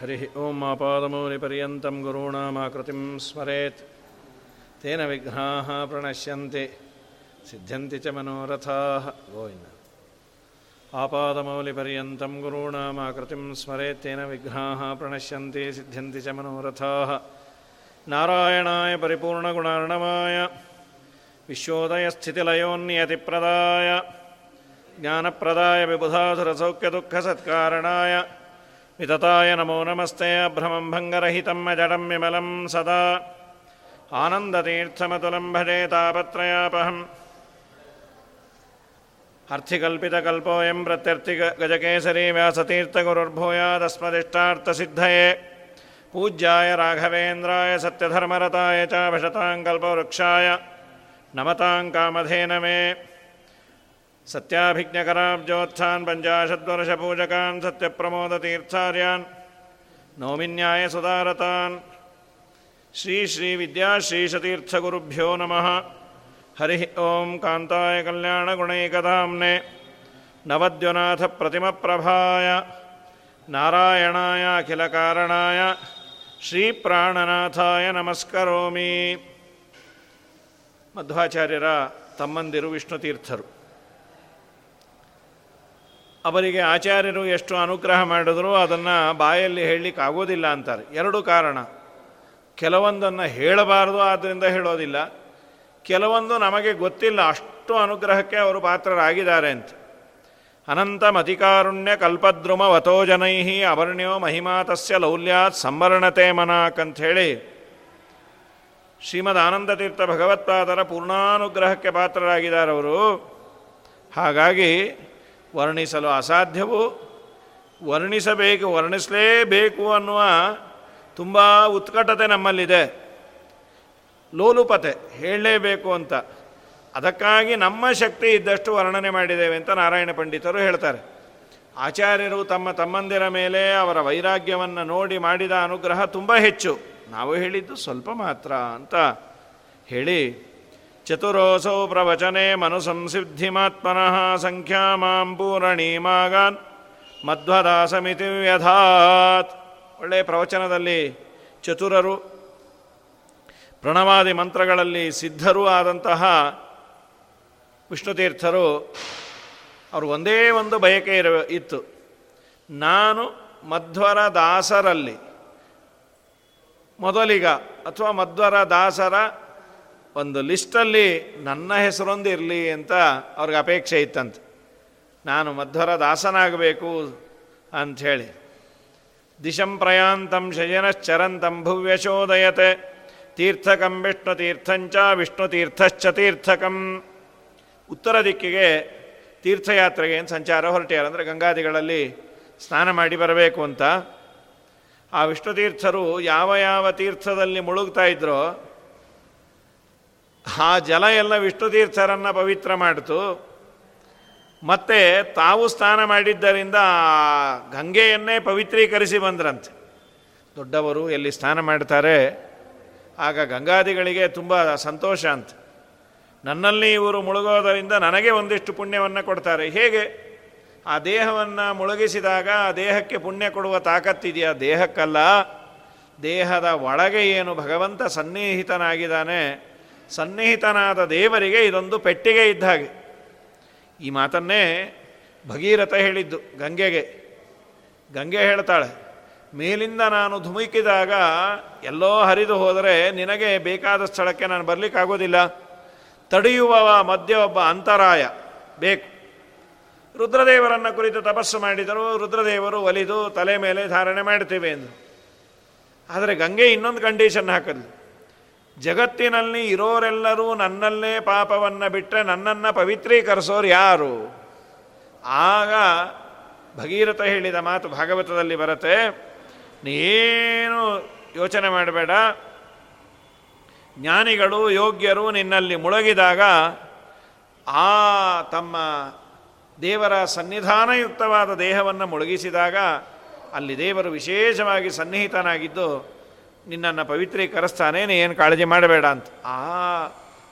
हरिः ॐ आपादमौलिपर्यन्तं गुरूणामाकृतिं स्मरेत् तेन विघ्नाः प्रणश्यन्ति सिद्ध्यन्ति च मनोरथाः गोविन्द आपादमौलिपर्यन्तं गुरूणामाकृतिं स्मरेत् तेन विघ्नाः प्रणश्यन्ति सिद्ध्यन्ति च मनोरथाः नारायणाय परिपूर्णगुणार्णवाय विश्वोदयस्थितिलयोन्नियतिप्रदाय ज्ञानप्रदाय विबुधासुरसौख्यदुःखसत्कारणाय वितताय नमो नमस्ते अभ्रमं भङ्गरहितं अजडं विमलं सदा। आनन्दतीर्थमतुलं भजे तापत्रयापहम्। अर्थिकल्पितकल्पोऽयं प्रत्यर्थिगजकेसरी व्यासतीर्थगुरुर्भूयादस्मदिष्टार्थसिद्धये। पूज्याय राघवेन्द्राय सत्यधर्मरताय च भषतां कल्पवृक्षाय नमतां कामधेनमे सत्याभिज्ञकराब्जोत्थान् पञ्चाशद्वर्षपूजकान् सत्यप्रमोदतीर्थार्यान् नौमिन्यायसुदारतान् श्रीश्रीविद्याश्रीशतीर्थगुरुभ्यो नमः हरिः ॐ कान्ताय कल्याणगुणैकधाम्ने नवद्वनाथप्रतिमप्रभाय नारायणाय अखिलकारणाय ಶ್ರೀಪ್ರಾಣನಾಥಾಯ ನಮಸ್ಕರೋಮಿ ಮಧ್ವಾಚಾರ್ಯರ ತಮ್ಮಂದಿರು ವಿಷ್ಣು ತೀರ್ಥರು ಅವರಿಗೆ ಆಚಾರ್ಯರು ಎಷ್ಟು ಅನುಗ್ರಹ ಮಾಡಿದ್ರು ಅದನ್ನು ಬಾಯಲ್ಲಿ ಹೇಳಲಿಕ್ಕೆ ಆಗೋದಿಲ್ಲ ಅಂತಾರೆ. ಎರಡು ಕಾರಣ. ಕೆಲವೊಂದನ್ನು ಹೇಳಬಾರದು ಆದ್ದರಿಂದ ಹೇಳೋದಿಲ್ಲ. ಕೆಲವೊಂದು ನಮಗೆ ಗೊತ್ತಿಲ್ಲ ಅಷ್ಟು ಅನುಗ್ರಹಕ್ಕೆ ಅವರು ಪಾತ್ರರಾಗಿದ್ದಾರೆ ಅಂತ. ಅನಂತಮತಿಕಾರುಣ್ಯ ಕಲ್ಪದ್ರುಮ ವತೋಜನೈ ಅವರ್ಣ್ಯೋ ಮಹಿಮಾ ತಸ್ಯ ಲೌಲ್ಯಾತ್ ಸಂವರ್ಣತೆ ಮನಾಕ್ ಅಂಥೇಳಿ ಶ್ರೀಮದ್ ಆನಂದತೀರ್ಥ ಭಗವತ್ಪಾದರ ಪೂರ್ಣಾನುಗ್ರಹಕ್ಕೆ ಪಾತ್ರರಾಗಿದ್ದಾರೆ ಅವರು. ಹಾಗಾಗಿ ವರ್ಣಿಸಲು ಅಸಾಧ್ಯವು? ವರ್ಣಿಸಬೇಕು, ವರ್ಣಿಸಲೇಬೇಕು ಅನ್ನುವ ತುಂಬ ಉತ್ಕಟತೆ ನಮ್ಮಲ್ಲಿದೆ. ಲೋಲುಪತೆ, ಹೇಳಲೇಬೇಕು ಅಂತ. ಅದಕ್ಕಾಗಿ ನಮ್ಮ ಶಕ್ತಿ ಇದ್ದಷ್ಟು ವರ್ಣನೆ ಮಾಡಿದ್ದೇವೆ ಅಂತ ನಾರಾಯಣ ಪಂಡಿತರು ಹೇಳ್ತಾರೆ. ಆಚಾರ್ಯರು ತಮ್ಮ ತಮ್ಮಂದಿರ ಮೇಲೆ ಅವರ ವೈರಾಗ್ಯವನ್ನು ನೋಡಿ ಮಾಡಿದ ಅನುಗ್ರಹ ತುಂಬ ಹೆಚ್ಚು. ನಾವು ಹೇಳಿದ್ದು ಸ್ವಲ್ಪ ಮಾತ್ರ ಅಂತ ಹೇಳಿ ಚತುರೋಸೌ ಪ್ರವಚನೆ ಮನು ಸಂಸಿದ್ಧಿಮಾತ್ಮನಃ ಸಂಖ್ಯಾ ಮಾಂ ಪೂರಣೀಮಾಗಾನ್ ಮಧ್ವದಾಸಮಿತಿ ವ್ಯಧಾತ್ ಒಳ್ಳೆಯ ಪ್ರವಚನದಲ್ಲಿ ಚತುರರು, ಪ್ರಣವಾದಿ ಮಂತ್ರಗಳಲ್ಲಿ ಸಿದ್ಧರೂ ಆದಂತಹ ವಿಷ್ಣುತೀರ್ಥರು, ಅವರು ಒಂದೇ ಒಂದು ಬಯಕೆ ಇರ, ಇತ್ತು. ನಾನು ಮಧ್ವರ ದಾಸರಲ್ಲಿ ಮೊದಲಿಗ ಅಥವಾ ಮಧ್ವರ ದಾಸರ ಒಂದು ಲಿಸ್ಟಲ್ಲಿ ನನ್ನ ಹೆಸರೊಂದು ಇರಲಿ ಅಂತ ಅವ್ರಿಗೆ ಅಪೇಕ್ಷೆ ಇತ್ತಂತೆ. ನಾನು ಮಧ್ವರ ದಾಸನಾಗಬೇಕು ಅಂಥೇಳಿ ದಿಶಂ ಪ್ರಯಾಂತಂ ಶಯನಶ್ಚರಂತಂ ಭುವ್ಯಶೋದಯತೆ ತೀರ್ಥಕಂ ವಿಷ್ಣು ತೀರ್ಥಶ್ಚ ತೀರ್ಥಕಂ. ಉತ್ತರ ದಿಕ್ಕಿಗೆ ತೀರ್ಥಯಾತ್ರೆಗೆ ಏನು ಸಂಚಾರ ಹೊರಟಿಯಾರ ಅಂದರೆ ಗಂಗಾದಿಗಳಲ್ಲಿ ಸ್ನಾನ ಮಾಡಿ ಬರಬೇಕು ಅಂತ. ಆ ವಿಷ್ಣು ತೀರ್ಥರು ಯಾವ ಯಾವ ತೀರ್ಥದಲ್ಲಿ ಮುಳುಗ್ತಾ ಇದ್ರೋ ಆ ಜಲ ಎಲ್ಲ ವಿಷ್ಣು ತೀರ್ಥರನ್ನು ಪವಿತ್ರ ಮಾಡಿತು. ಮತ್ತೆ ತಾವು ಸ್ನಾನ ಮಾಡಿದ್ದರಿಂದ ಗಂಗೆಯನ್ನೇ ಪವಿತ್ರೀಕರಿಸಿ ಬಂದ್ರಂತೆ. ದೊಡ್ಡವರು ಎಲ್ಲಿ ಸ್ನಾನ ಮಾಡ್ತಾರೆ? ಆಗ ಗಂಗಾದಿಗಳಿಗೆ ತುಂಬ ಸಂತೋಷ ಅಂತ. ನನ್ನಲ್ಲಿ ಇವರು ಮುಳುಗೋದರಿಂದ ನನಗೆ ಒಂದಿಷ್ಟು ಪುಣ್ಯವನ್ನು ಕೊಡ್ತಾರೆ. ಹೇಗೆ? ಆ ದೇಹವನ್ನು ಮುಳುಗಿಸಿದಾಗ ಆ ದೇಹಕ್ಕೆ ಪುಣ್ಯ ಕೊಡುವ ತಾಕತ್ತಿದೆಯಾ? ದೇಹಕ್ಕಲ್ಲ. ದೇಹದ ಒಳಗೆ ಏನು ಭಗವಂತ ಸನ್ನಿಹಿತನಾಗಿದ್ದಾನೆ? ಸನ್ನಿಹಿತನಾದ ದೇವರಿಗೆ ಇದೊಂದು ಪೆಟ್ಟಿಗೆ ಇದ್ದ ಹಾಗೆ. ಈ ಮಾತನ್ನೇ ಭಗೀರಥ ಹೇಳಿದ್ದು ಗಂಗೆಗೆ. ಗಂಗೆ ಹೇಳ್ತಾಳೆ, ಮೇಲಿಂದ ನಾನು ಧುಮುಕಿದಾಗ ಎಲ್ಲೋ ಹರಿದು ಹೋದರೆ ನಿನಗೆ ಬೇಕಾದ ಸ್ಥಳಕ್ಕೆ ನಾನು ಬರಲಿಕ್ಕಾಗೋದಿಲ್ಲ. ತಡೆಯುವವ ಮಧ್ಯ ಒಬ್ಬ ಅಂತರಾಯ, ಬೇಕು. ರುದ್ರದೇವರನ್ನು ಕುರಿತು ತಪಸ್ಸು ಮಾಡಿದರು ರುದ್ರದೇವರು ಒಲಿದು ತಲೆ ಮೇಲೆ ಧಾರಣೆ ಮಾಡ್ತೇವೆ ಎಂದು. ಆದರೆ ಗಂಗೆ ಇನ್ನೊಂದು ಕಂಡೀಷನ್ ಹಾಕಲು ಜಗತ್ತಿನಲ್ಲಿ ಇರೋರೆಲ್ಲರೂ ನನ್ನಲ್ಲೇ ಪಾಪವನ್ನು ಬಿಟ್ಟರೆ ನನ್ನನ್ನು ಪವಿತ್ರೀಕರಿಸೋರು ಯಾರು? ಆಗ ಭಗೀರಥ ಹೇಳಿದ ಮಾತು ಭಾಗವತದಲ್ಲಿ ಬರುತ್ತೆ. ನೀನು ಯೋಚನೆ ಮಾಡಬೇಡ. ಜ್ಞಾನಿಗಳು, ಯೋಗ್ಯರು ನಿನ್ನಲ್ಲಿ ಮುಳುಗಿದಾಗ ಆ ತಮ್ಮ ದೇವರ ಸನ್ನಿಧಾನಯುಕ್ತವಾದ ದೇಹವನ್ನು ಮುಳುಗಿಸಿದಾಗ ಅಲ್ಲಿ ದೇವರು ವಿಶೇಷವಾಗಿ ಸನ್ನಿಹಿತನಾಗಿದ್ದು ನಿನ್ನನ್ನು ಪವಿತ್ರೀಕರಿಸ್ತಾನೆ ಏನು ಕಾಳಜಿ ಮಾಡಬೇಡ ಅಂತ. ಆ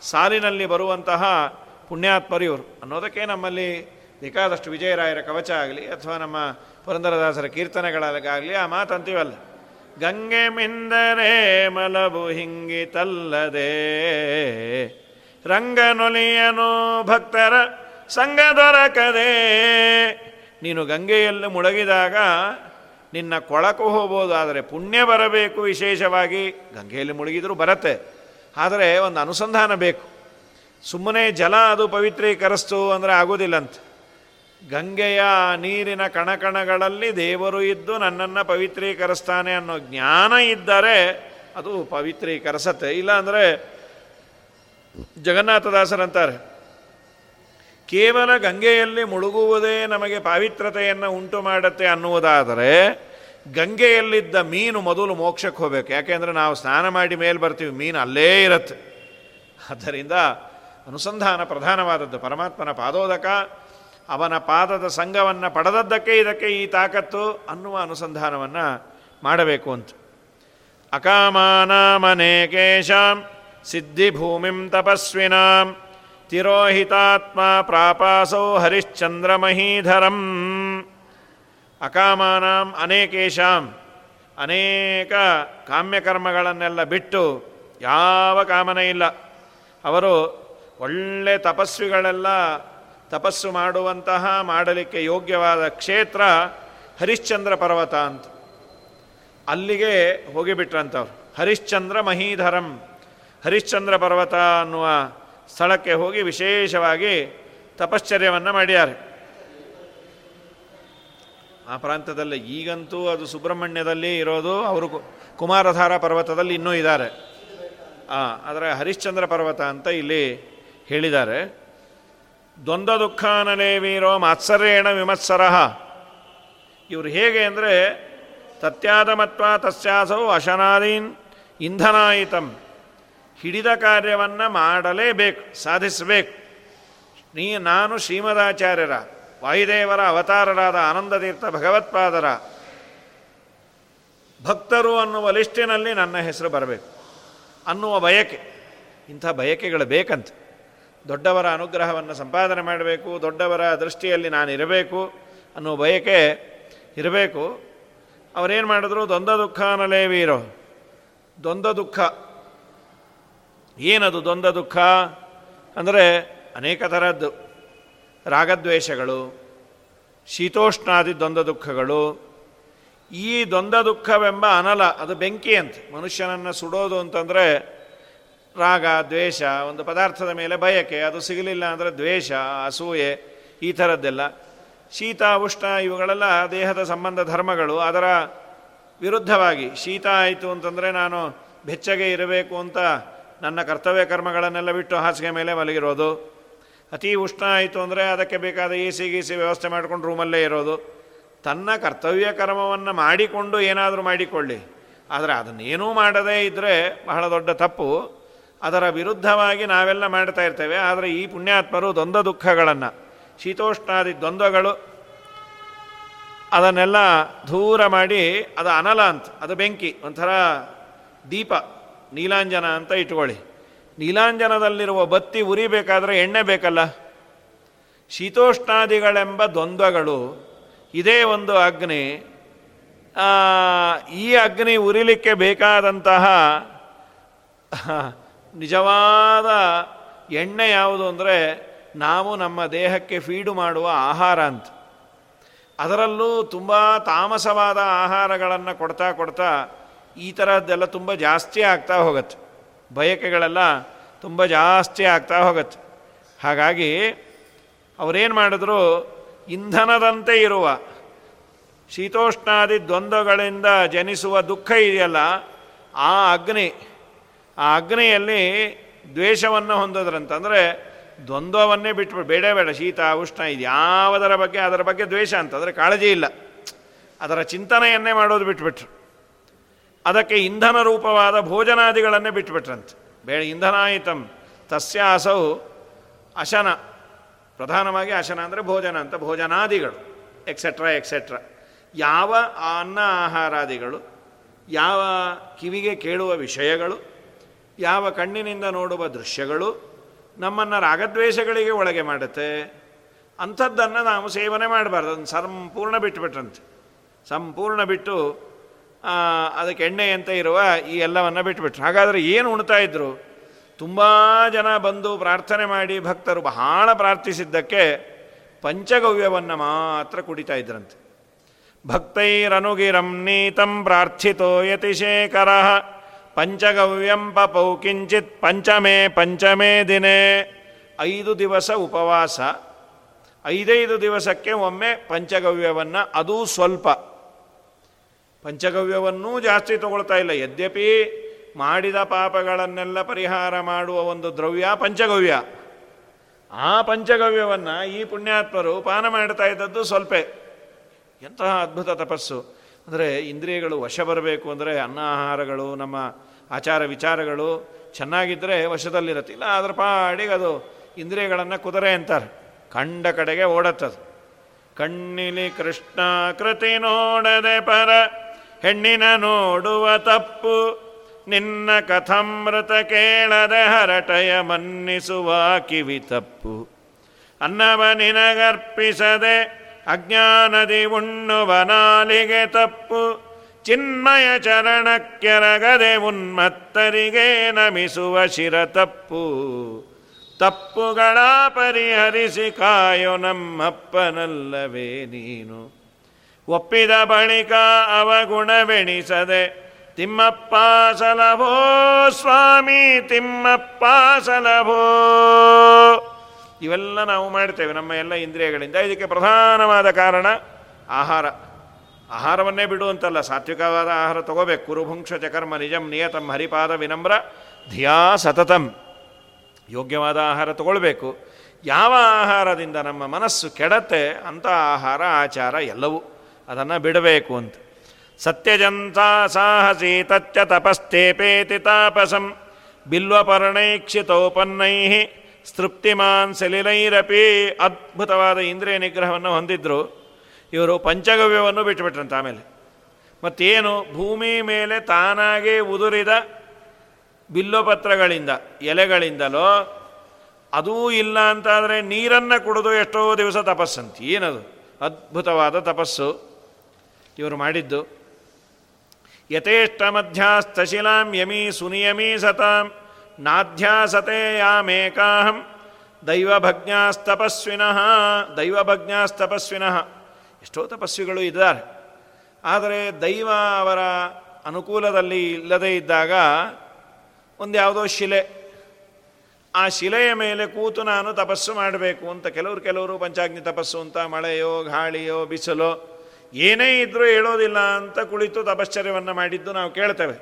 ಸಾಲಿನಲ್ಲಿ ಬರುವಂತಹ ಪುಣ್ಯಾತ್ಮರು ಇವರು ಅನ್ನೋದಕ್ಕೆ ನಮ್ಮಲ್ಲಿ ಬೇಕಾದಷ್ಟು ವಿಜಯರಾಯರ ಕವಚ ಆಗಲಿ, ಅಥವಾ ನಮ್ಮ ಪುರಂದರದಾಸರ ಕೀರ್ತನೆಗಳಾಗಲಿ, ಆ ಮಾತಂತೀವಲ್ಲ. ಗಂಗೆ ಮಿಂದರೆ ಮಲಬು ಹಿಂಗಿತಲ್ಲದೆ ರಂಗನೊಲಿಯನು ಭಕ್ತರ ಸಂಗ ದೊರಕದೆ. ನೀನು ಗಂಗೆಯಲ್ಲಿ ಮುಳುಗಿದಾಗ ನಿನ್ನ ಕೊಳಕು ಹೋಗ್ಬೋದು, ಆದರೆ ಪುಣ್ಯ ಬರಬೇಕು ವಿಶೇಷವಾಗಿ. ಗಂಗೆಯಲ್ಲಿ ಮುಳುಗಿದರೂ ಬರತ್ತೆ, ಆದರೆ ಒಂದು ಅನುಸಂಧಾನ ಬೇಕು. ಸುಮ್ಮನೆ ಜಲ ಅದು ಪವಿತ್ರೀಕರಿಸ್ತು ಅಂದರೆ ಆಗೋದಿಲ್ಲಂತೆ. ಗಂಗೆಯ ನೀರಿನ ಕಣಕಣಗಳಲ್ಲಿ ದೇವರು ಇದ್ದು ನನ್ನನ್ನು ಪವಿತ್ರೀಕರಿಸ್ತಾನೆ ಅನ್ನೋ ಜ್ಞಾನ ಇದ್ದರೆ ಅದು ಪವಿತ್ರೀಕರಿಸತ್ತೆ. ಇಲ್ಲ ಅಂದರೆ ಜಗನ್ನಾಥದಾಸರಂತಾರೆ ಕೇವಲ ಗಂಗೆಯಲ್ಲಿ ಮುಳುಗುವುದೇ ನಮಗೆ ಪಾವಿತ್ರತೆಯನ್ನು ಉಂಟು ಮಾಡುತ್ತೆ ಅನ್ನುವುದಾದರೆ ಗಂಗೆಯಲ್ಲಿದ್ದ ಮೀನು ಮೊದಲು ಮೋಕ್ಷಕ್ಕೆ ಹೋಗಬೇಕು. ಯಾಕೆಂದರೆ ನಾವು ಸ್ನಾನ ಮಾಡಿ ಮೇಲೆ ಬರ್ತೀವಿ, ಮೀನು ಅಲ್ಲೇ ಇರುತ್ತೆ. ಆದ್ದರಿಂದ ಅನುಸಂಧಾನ ಪ್ರಧಾನವಾದದ್ದು. ಪರಮಾತ್ಮನ ಪಾದೋದಕ, ಅವನ ಪಾದದ ಸಂಘವನ್ನು ಪಡೆದದ್ದಕ್ಕೆ ಇದಕ್ಕೆ ಈ ತಾಕತ್ತು ಅನ್ನುವ ಅನುಸಂಧಾನವನ್ನು ಮಾಡಬೇಕು ಅಂತ. ಅಕಾಮಾನಾಮನೇಕೇಶಾಂ ಸಿದ್ಧಿಭೂಮಿಂ ತಪಸ್ವಿನಾಂ. ತಿರೋಹಿತಾತ್ಮ ಪ್ರಾಪಾಸೌ ಹರಿಶ್ಚಂದ್ರಮಹೀಧರಂ. ಅಕಾಮಾನಾಂ ಅನೇಕೇಶಾಂ ಅನೇಕ ಕಾಮ್ಯಕರ್ಮಗಳನ್ನೆಲ್ಲ ಬಿಟ್ಟು ಯಾವ ಕಾಮನೆ ಇಲ್ಲ. ಅವರು ಒಳ್ಳೆ ತಪಸ್ವಿಗಳೆಲ್ಲ ತಪಸ್ಸು ಮಾಡುವಂತಹ, ಮಾಡಲಿಕ್ಕೆ ಯೋಗ್ಯವಾದ ಕ್ಷೇತ್ರ ಹರಿಶ್ಚಂದ್ರ ಪರ್ವತ ಅಂತ. ಅಲ್ಲಿಗೆ ಹೋಗಿಬಿಟ್ರಂಥವ್ರು ಹರಿಶ್ಚಂದ್ರ ಮಹೀಧರಂ, ಹರಿಶ್ಚಂದ್ರ ಪರ್ವತ ಅನ್ನುವ ಸ್ಥಳಕ್ಕೆ ಹೋಗಿ ವಿಶೇಷವಾಗಿ ತಪಶ್ಚರ್ಯವನ್ನು ಮಾಡಿದ್ದಾರೆ ಆ ಪ್ರಾಂತದಲ್ಲಿ ಈಗಂತೂ ಅದು ಸುಬ್ರಹ್ಮಣ್ಯದಲ್ಲಿ ಇರೋದು ಅವರು ಕುಮಾರಧಾರ ಪರ್ವತದಲ್ಲಿ ಇನ್ನೂ ಇದ್ದಾರೆ. ಆದರೆ ಹರಿಶ್ಚಂದ್ರ ಪರ್ವತ ಅಂತ ಇಲ್ಲಿ ಹೇಳಿದ್ದಾರೆ. ದ್ವಂದ್ವ ದುಃಖಾನನೇ ವೀರೋ ಮಾತ್ಸರ್ಯೇಣ ವಿಮತ್ಸರ. ಇವರು ಹೇಗೆ ಅಂದರೆ ತತ್ಯಾದಮತ್ವ ತಸ್ಯಾಸೌ ಅಶನಾದೀನ್ ಇಂಧನಾಯಿತಂ. ಹಿಡಿದ ಕಾರ್ಯವನ್ನು ಮಾಡಲೇಬೇಕು, ಸಾಧಿಸಬೇಕು. ನೀ, ನಾನು ಶ್ರೀಮದಾಚಾರ್ಯರ, ವಾಯುದೇವರ ಅವತಾರರಾದ ಆನಂದತೀರ್ಥ ಭಗವತ್ಪಾದರ, ಭಕ್ತರು ಅನ್ನುವ ಲಿಸ್ಟಿನಲ್ಲಿ ನನ್ನ ಹೆಸರು ಬರಬೇಕು. ಅನ್ನುವ ಬಯಕೆ, ಇಂಥ ಬಯಕೆಗಳು ಬೇಕಂತ. ದೊಡ್ಡವರ ಅನುಗ್ರಹವನ್ನು ಸಂಪಾದನೆ ಮಾಡಬೇಕು, ದೊಡ್ಡವರ ದೃಷ್ಟಿಯಲ್ಲಿ ನಾನು ಇರಬೇಕು ಅನ್ನುವ ಬಯಕೆ ಇರಬೇಕು. ಅವರೇನು ಮಾಡಿದ್ರು? ದ್ವಂದ್ವ ದುಃಖ ಅನ್ನಲೇ ವೀರೋ. ದ್ವಂದ್ವ ದುಃಖ. ಏನದು ದ್ವಂದ್ವ ದುಃಖ? ಅಂದರೆ ಅನೇಕ ಥರದ್ದು ರಾಗದ್ವೇಷಗಳು, ಶೀತೋಷ್ಣಾದಿ ದ್ವಂದ್ವ ದುಃಖಗಳು. ಈ ದ್ವಂದ್ವ ದುಃಖವೆಂಬ ಅನಲ, ಅದು ಬೆಂಕಿ ಅಂತ. ಮನುಷ್ಯನನ್ನು ಸುಡೋದು ಅಂತಂದರೆ ರಾಗ, ದ್ವೇಷ, ಒಂದು ಪದಾರ್ಥದ ಮೇಲೆ ಬಯಕೆ, ಅದು ಸಿಗಲಿಲ್ಲ ಅಂದರೆ ದ್ವೇಷ, ಅಸೂಯೆ, ಈ ಥರದ್ದೆಲ್ಲ ಶೀತ, ಉಷ್ಣ, ಇವುಗಳೆಲ್ಲ ದೇಹದ ಸಂಬಂಧ ಧರ್ಮಗಳು. ಅದರ ವಿರುದ್ಧವಾಗಿ ಶೀತ ಆಯಿತು ಅಂತಂದರೆ ನಾನು ಬೆಚ್ಚಗೆ ಇರಬೇಕು ಅಂತ ನನ್ನ ಕರ್ತವ್ಯ ಕರ್ಮಗಳನ್ನೆಲ್ಲ ಬಿಟ್ಟು ಹಾಸಿಗೆ ಮೇಲೆ ಮಲಗಿರೋದು. ಅತಿ ಉಷ್ಣ ಆಯಿತು ಅಂದರೆ ಅದಕ್ಕೆ ಬೇಕಾದ ಎ ಸಿ ಗೀಸಿ ವ್ಯವಸ್ಥೆ ಮಾಡಿಕೊಂಡು ರೂಮಲ್ಲೇ ಇರೋದು. ತನ್ನ ಕರ್ತವ್ಯ ಕರ್ಮವನ್ನು ಮಾಡಿಕೊಂಡು ಏನಾದರೂ ಮಾಡಿಕೊಳ್ಳಿ. ಆದರೆ ಅದನ್ನೇನೂ ಮಾಡದೇ ಇದ್ದರೆ ಬಹಳ ದೊಡ್ಡ ತಪ್ಪು. ಅದರ ವಿರುದ್ಧವಾಗಿ ನಾವೆಲ್ಲ ಮಾಡ್ತಾ ಇರ್ತೇವೆ. ಆದರೆ ಈ ಪುಣ್ಯಾತ್ಮರು ದ್ವಂದ್ವ ದುಃಖಗಳನ್ನು, ಶೀತೋಷ್ಣಾದಿ ದ್ವಂದ್ವಗಳು, ಅದನ್ನೆಲ್ಲ ದೂರ ಮಾಡಿ, ಅದು ಅನಲ ಅಂತ, ಅದು ಬೆಂಕಿ, ಒಂಥರ ದೀಪ. ನೀಲಾಂಜನ ಅಂತ ಇಟ್ಕೊಳ್ಳಿ. ನೀಲಾಂಜನದಲ್ಲಿರುವ ಬತ್ತಿ ಉರಿಬೇಕಾದ್ರೆ ಎಣ್ಣೆ ಬೇಕಲ್ಲ? ಶೀತೋಷ್ಣಾದಿಗಳೆಂಬ ದ್ವಂದ್ವಗಳು. ಇದೇ ಒಂದು ಅಗ್ನಿ. ಈ ಅಗ್ನಿ ಉರಿಲಿಕ್ಕೆ ಬೇಕಾದಂತಹ, ನಿಜವಾದ ಎಣ್ಣೆ ಯಾವುದು ಅಂದರೆ ನಾವು ನಮ್ಮ ದೇಹಕ್ಕೆ ಫೀಡು ಮಾಡುವ ಆಹಾರ ಅಂತ. ಅದರಲ್ಲೂ ತುಂಬ ತಾಮಸವಾದ ಆಹಾರಗಳನ್ನು ಕೊಡ್ತಾ ಕೊಡ್ತಾ ಈ ಥರದ್ದೆಲ್ಲ ತುಂಬ ಜಾಸ್ತಿ ಆಗ್ತಾ ಹೋಗುತ್ತೆ. ಬಯಕೆಗಳೆಲ್ಲ ತುಂಬ ಜಾಸ್ತಿ ಆಗ್ತಾ ಹೋಗುತ್ತೆ. ಹಾಗಾಗಿ ಅವರೇನು ಮಾಡಿದ್ರು? ಇಂಧನದಂತೆ ಇರುವ, ಶೀತೋಷ್ಣಾದಿ ದ್ವಂದ್ವಗಳಿಂದ ಜನಿಸುವ ದುಃಖ ಇದೆಯಲ್ಲ, ಆ ಅಗ್ನಿ, ಆ ಅಗ್ನಿಯಲ್ಲಿ ದ್ವೇಷವನ್ನು ಹೊಂದದ್ರಂತಂದರೆ ದ್ವಂದ್ವವನ್ನೇ ಬಿಟ್ಟು ಬೇಡ ಬೇಡ, ಶೀತ, ಉಷ್ಣ ಇದು ಯಾವುದರ ಬಗ್ಗೆ, ಅದರ ಬಗ್ಗೆ ದ್ವೇಷ ಅಂತಂದರೆ ಕಾಳಜಿ ಇಲ್ಲ. ಅದರ ಚಿಂತನೆಯನ್ನೇ ಮಾಡೋದು ಬಿಟ್ಬಿಟ್ರು. ಅದಕ್ಕೆ ಇಂಧನ ರೂಪವಾದ ಭೋಜನಾದಿಗಳನ್ನೇ ಬಿಟ್ಬಿಟ್ರಂತೆ. ಬೇಡ ಇಂಧನಾಯಿತಂ ತಸ್ಯಾಸೌ ಅಶನ. ಪ್ರಧಾನವಾಗಿ ಅಶನ ಅಂದರೆ ಭೋಜನ ಅಂತ, ಭೋಜನಾದಿಗಳು ಎಕ್ಸೆಟ್ರಾ ಎಕ್ಸೆಟ್ರಾ ಯಾವ ಅನ್ನ ಆಹಾರಾದಿಗಳು, ಯಾವ ಕಿವಿಗೆ ಕೇಳುವ ವಿಷಯಗಳು, ಯಾವ ಕಣ್ಣಿನಿಂದ ನೋಡುವ ದೃಶ್ಯಗಳು ನಮ್ಮನ್ನು ರಾಗದ್ವೇಷಗಳಿಗೆ ಒಳಗೆ ಮಾಡುತ್ತೆ. ಅಂಥದ್ದನ್ನು ನಾವು ಸೇವನೆ ಮಾಡಬಾರ್ದು. ಸಂಪೂರ್ಣ ಬಿಟ್ಟುಬಿಟ್ರಂತೆ ಸಂಪೂರ್ಣ ಬಿಟ್ಟು ಅದಕ್ಕೆ ಎಣ್ಣೆ ಅಂತ ಇರುವ ಈ ಎಲ್ಲವನ್ನು ಬಿಟ್ಬಿಟ್ರು. ಹಾಗಾದರೆ ಏನು ಉಣ್ತಾ ಇದ್ರು? ತುಂಬ ಜನ ಬಂದು ಪ್ರಾರ್ಥನೆ ಮಾಡಿ ಭಕ್ತರು ಬಹಳ ಪ್ರಾರ್ಥಿಸಿದ್ದಕ್ಕೆ ಪಂಚಗವ್ಯವನ್ನು ಮಾತ್ರ ಕುಡಿತಾ ಇದ್ರಂತೆ. ಭಕ್ತೈರನುಗಿರಂ ನೀತಂ ಪ್ರಾರ್ಥಿತೋ ಯತಿಶೇಖರ, ಪಂಚಗವ್ಯಂ ಪಪೌ ಕಿಂಚಿತ್ ಪಂಚಮೇ ಪಂಚಮೇ ದಿನೇ. ಐದು ದಿವಸ ಉಪವಾಸ, ಐದೈದು ದಿವಸಕ್ಕೆ ಒಮ್ಮೆ ಪಂಚಗವ್ಯವನ್ನು, ಅದೂ ಸ್ವಲ್ಪ. ಪಂಚಗವ್ಯವನ್ನೂ ಜಾಸ್ತಿ ತಗೊಳ್ತಾ ಇಲ್ಲ. ಯದ್ಯಪಿ ಮಾಡಿದ ಪಾಪಗಳನ್ನೆಲ್ಲ ಪರಿಹಾರ ಮಾಡುವ ಒಂದು ದ್ರವ್ಯ ಪಂಚಗವ್ಯ. ಆ ಪಂಚಗವ್ಯವನ್ನು ಈ ಪುಣ್ಯಾತ್ಮರು ಪಾನ ಮಾಡ್ತಾ ಇದ್ದದ್ದು ಸ್ವಲ್ಪ. ಎಂತಹ ಅದ್ಭುತ ತಪಸ್ಸು. ಅಂದರೆ ಇಂದ್ರಿಯಗಳು ವಶ ಬರಬೇಕು ಅಂದರೆ ಅನ್ನ ಆಹಾರಗಳು, ನಮ್ಮ ಆಚಾರ ವಿಚಾರಗಳು ಚೆನ್ನಾಗಿದ್ದರೆ ವಶದಲ್ಲಿರತ್ತಿಲ್ಲ ಅದರ ಪಾಡಿಗೆ ಅದು ಇಂದ್ರಿಯಗಳನ್ನು ಕುದುರೆ ಅಂತಾರೆ. ಕಂಡ ಕಡೆಗೆ ಓಡತ್ತದು. ಕಣ್ಣಿಲಿ ಕೃಷ್ಣ ಕೃತಿ ನೋಡದೆ ಪರ ಹೆಣ್ಣಿನ ನೋಡುವ ತಪ್ಪು. ನಿನ್ನ ಕಥಮೃತ ಕೇಳದೆ ಹರಟಯ ಮನ್ನಿಸುವ ಕಿವಿ ತಪ್ಪು. ಅನ್ನವ ನಿನಗರ್ಪಿಸದೆ ಅಜ್ಞಾನದಿ ಉಣ್ಣುವ ನಾಲಿಗೆ ತಪ್ಪು. ಚಿನ್ಮಯ ಚರಣಕ್ಕೆರಗದೆ ಉನ್ಮತ್ತರಿಗೆ ನಮಿಸುವ ಶಿರ ತಪ್ಪು. ತಪ್ಪುಗಳ ಪರಿಹರಿಸಿ ಕಾಯೋ ನಮ್ಮಪ್ಪನಲ್ಲವೇ ನೀನು. ಒಪ್ಪಿದ ಬಳಿಕ ಅವಗುಣವೆಣಿಸದೆ ತಿಮ್ಮಪ್ಪ ಸಲಭೋ, ಸ್ವಾಮಿ, ತಿಮ್ಮಪ್ಪ ಸಲಭೋ. ಇವೆಲ್ಲ ನಾವು ಮಾಡ್ತೇವೆ ನಮ್ಮ ಎಲ್ಲ ಇಂದ್ರಿಯಗಳಿಂದ. ಇದಕ್ಕೆ ಪ್ರಧಾನವಾದ ಕಾರಣ ಆಹಾರ. ಆಹಾರವನ್ನೇ ಬಿಡುವಂತಲ್ಲ, ಸಾತ್ವಿಕವಾದ ಆಹಾರ ತಗೋಬೇಕು. ಕುರುಭುಂಕ್ಷ ಚಕರ್ಮ ನಿಜಂ ನಿಯತಂ ಹರಿಪಾದ ವಿನಮ್ರ ಧಿಯಾ ಸತತಂ. ಯೋಗ್ಯವಾದ ಆಹಾರ ತಗೊಳ್ಬೇಕು. ಯಾವ ಆಹಾರದಿಂದ ನಮ್ಮ ಮನಸ್ಸು ಕೆಡತ್ತೆ, ಅಂಥ ಆಹಾರ, ಆಚಾರ ಎಲ್ಲವೂ. ಅದನ್ನು ಬಿಡಬೇಕು ಅಂತ. ಸತ್ಯಜಂತ ಸಾಹಸಿ ತತ್ಯ ತಪಸ್ತೇಪೇತಿ ತಾಪಸಂ ಬಿಲ್ವಪರ್ಣೈಕ್ಷಿತೋಪನ್ನೈ ಸ್ತೃಪ್ತಿಮಾನ್ ಸಲಿಲೈರಪಿ ಅದ್ಭುತವಾದ ಇಂದ್ರಿಯ ನಿಗ್ರಹವನ್ನು ಹೊಂದಿದ್ರು. ಇವರು ಪಂಚಗವ್ಯವನ್ನು ಬಿಟ್ಟುಬಿಟ್ರಂತ ಆಮೇಲೆ. ಮತ್ತೇನು ಭೂಮಿ ಮೇಲೆ ತಾನಾಗೇ ಉದುರಿದ ಬಿಲ್ಲೋಪತ್ರಗಳಿಂದ ಎಲೆಗಳಿಂದಲೋ, ಅದೂ ಇಲ್ಲ ಅಂತಾದರೆ ನೀರನ್ನು ಕುಡಿದು ಎಷ್ಟೋ ದಿವಸ ತಪಸ್ಸಂತ. ಏನದು? ಅದ್ಭುತವಾದ ತಪಸ್ಸು. ಇವರು ಮಾಡಿದ್ದು. ಯಥೇಷ್ಟ ಮಧ್ಯಾಸ್ತಶಿಲಾಂ ಯಮಿ ಸುನಿಯಮೀ ಸತಾಂ, ನಾಧ್ಯಾಸತೆ ಯಾಮೇಕಾಹಂ, ದೈವಭಜ್ಞಾಸ್ತಪಸ್ವಿನಃ ದೈವಭಜ್ಞಾಸ್ತಪಸ್ವಿನಃ. ಎಷ್ಟೋ ತಪಸ್ವಿಗಳು ಇದ್ದಾರೆ. ಆದರೆ ದೈವ ಅವರ ಅನುಕೂಲದಲ್ಲಿ ಇಲ್ಲದೇ ಇದ್ದಾಗ ಒಂದು ಯಾವುದೋ ಶಿಲೆ. ಆ ಶಿಲೆಯ ಮೇಲೆ ಕೂತು ನಾನು ತಪಸ್ಸು ಮಾಡಬೇಕು ಅಂತ ಕೆಲವರು ಕೆಲವರು ಪಂಚಾಗ್ನಿ ತಪಸ್ಸು ಅಂತ ಮಳೆಯೋ ಗಾಳಿಯೋ ಬಿಸಿಲೋ ಏನೇ ಇದ್ರೂ ಹೇಳೋದಿಲ್ಲ ಅಂತ ಕುಳಿತು ತಪಶ್ಚರ್ಯವನ್ನು ಮಾಡಿದ್ದು ನಾವು ಕೇಳ್ತೇವೆ.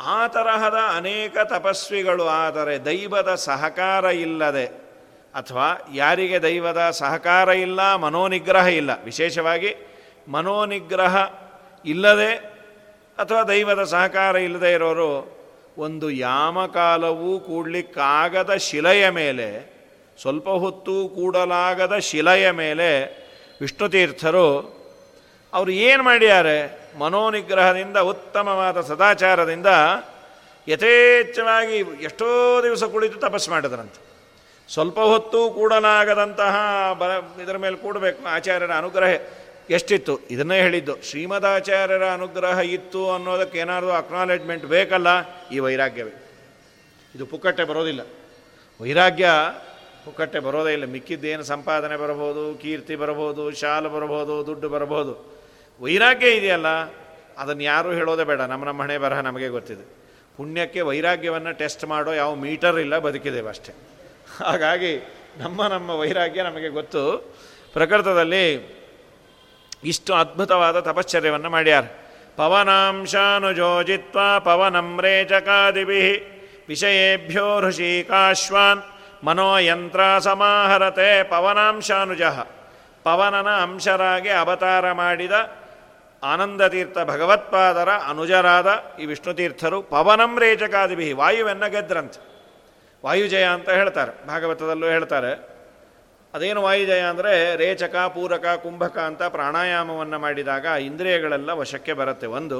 ಆ ತರಹದ ಅನೇಕ ತಪಸ್ವಿಗಳು ಆದರೆ ದೈವದ ಸಹಕಾರ ಇಲ್ಲದೆ ಅಥವಾ ಯಾರಿಗೆ ದೈವದ ಸಹಕಾರ ಇಲ್ಲ, ಮನೋನಿಗ್ರಹ ಇಲ್ಲ, ವಿಶೇಷವಾಗಿ ಮನೋನಿಗ್ರಹ ಇಲ್ಲದೆ ಅಥವಾ ದೈವದ ಸಹಕಾರ ಇಲ್ಲದೆ ಇರೋರು ಒಂದು ಯಾಮಕಾಲವೂ ಕೂಡಲಿಕ್ಕಾಗದ ಶಿಲೆಯ ಮೇಲೆ, ಸ್ವಲ್ಪ ಹೊತ್ತು ಕೂಡಲಾಗದ ಶಿಲೆಯ ಮೇಲೆ ವಿಷ್ಣುತೀರ್ಥರು ಅವರು ಏನು ಮಾಡಿದ್ದಾರೆ ಮನೋನಿಗ್ರಹದಿಂದ, ಉತ್ತಮವಾದ ಸದಾಚಾರದಿಂದ ಯಥೇಚ್ಛವಾಗಿ ಎಷ್ಟೋ ದಿವಸ ಕುಳಿತು ತಪಸ್ಸು ಮಾಡಿದ್ರಂತೆ. ಸ್ವಲ್ಪ ಹೊತ್ತು ಕೂಡಲಾಗದಂತಹ ಬ ಇದರ ಮೇಲೆ ಕೂಡಬೇಕು, ಆಚಾರ್ಯರ ಅನುಗ್ರಹ ಎಷ್ಟಿತ್ತು? ಇದನ್ನೇ ಹೇಳಿದ್ದು, ಶ್ರೀಮದಾಚಾರ್ಯರ ಅನುಗ್ರಹ ಇತ್ತು ಅನ್ನೋದಕ್ಕೆ ಏನಾದರೂ ಅಕ್ನಾಲೆಜ್ಮೆಂಟ್ ಬೇಕಲ್ಲ? ಈ ವೈರಾಗ್ಯವೇ. ಇದು ಪುಕ್ಕಟ್ಟೆ ಬರೋದಿಲ್ಲ. ವೈರಾಗ್ಯ ಪುಕ್ಕಟ್ಟೆ ಬರೋದೇ ಇಲ್ಲ. ಮಿಕ್ಕಿದ್ದೇನು ಸಂಪಾದನೆ ಬರಬಹುದು, ಕೀರ್ತಿ ಬರಬಹುದು, ಶಾಲು ಬರಬಹುದು, ದುಡ್ಡು ಬರಬಹುದು. ವೈರಾಗ್ಯ ಇದೆಯಲ್ಲ, ಅದನ್ನು ಯಾರೂ ಹೇಳೋದೇ ಬೇಡ. ನಮ್ಮ ನಮ್ಮ ಹಣೆ ಬರಹ ನಮಗೆ ಗೊತ್ತಿದೆ. ಪುಣ್ಯಕ್ಕೆ ವೈರಾಗ್ಯವನ್ನು ಟೆಸ್ಟ್ ಮಾಡೋ ಯಾವ ಮೀಟರ್ ಇಲ್ಲ, ಬದುಕಿದ್ದೇವೆ ಅಷ್ಟೇ. ಹಾಗಾಗಿ ನಮ್ಮ ನಮ್ಮ ವೈರಾಗ್ಯ ನಮಗೆ ಗೊತ್ತು. ಪ್ರಕೃತದಲ್ಲಿ ಇಷ್ಟು ಅದ್ಭುತವಾದ ತಪಶ್ಚರ್ಯವನ್ನು ಮಾಡ್ಯಾರ. ಪವನಾಂಶಾನುಜೋಜಿತ್ವ ಪವನಂ ರೇಚಕಾದಿಭಿ ವಿಷಯೇಭ್ಯೋ ಋಷಿಕಾಶ್ವಾನ್ ಮನೋಯಂತ್ರ ಸಮಾಹರತೆ ಪವನಾಂಶಾನುಜ ಪವನನ ಅಂಶರಾಗಿ ಅವತಾರ ಮಾಡಿದ ಆನಂದತೀರ್ಥ ಭಗವತ್ಪಾದರ ಅನುಜರಾದ ಈ ವಿಷ್ಣುತೀರ್ಥರು ಪವನಂ ರೇಚಕಾದಿಭಿ, ವಾಯುವೆನ್ನ ಗೆದ್ರಂತೆ. ವಾಯುಜಯ ಅಂತ ಹೇಳ್ತಾರೆ, ಭಾಗವತದಲ್ಲೂ ಹೇಳ್ತಾರೆ. ಅದೇನು ವಾಯುಜಯ ಅಂದರೆ ರೇಚಕ, ಪೂರಕ, ಕುಂಭಕ ಅಂತ ಪ್ರಾಣಾಯಾಮವನ್ನು ಮಾಡಿದಾಗ ಇಂದ್ರಿಯಗಳೆಲ್ಲ ವಶಕ್ಕೆ ಬರುತ್ತೆ. ಒಂದು,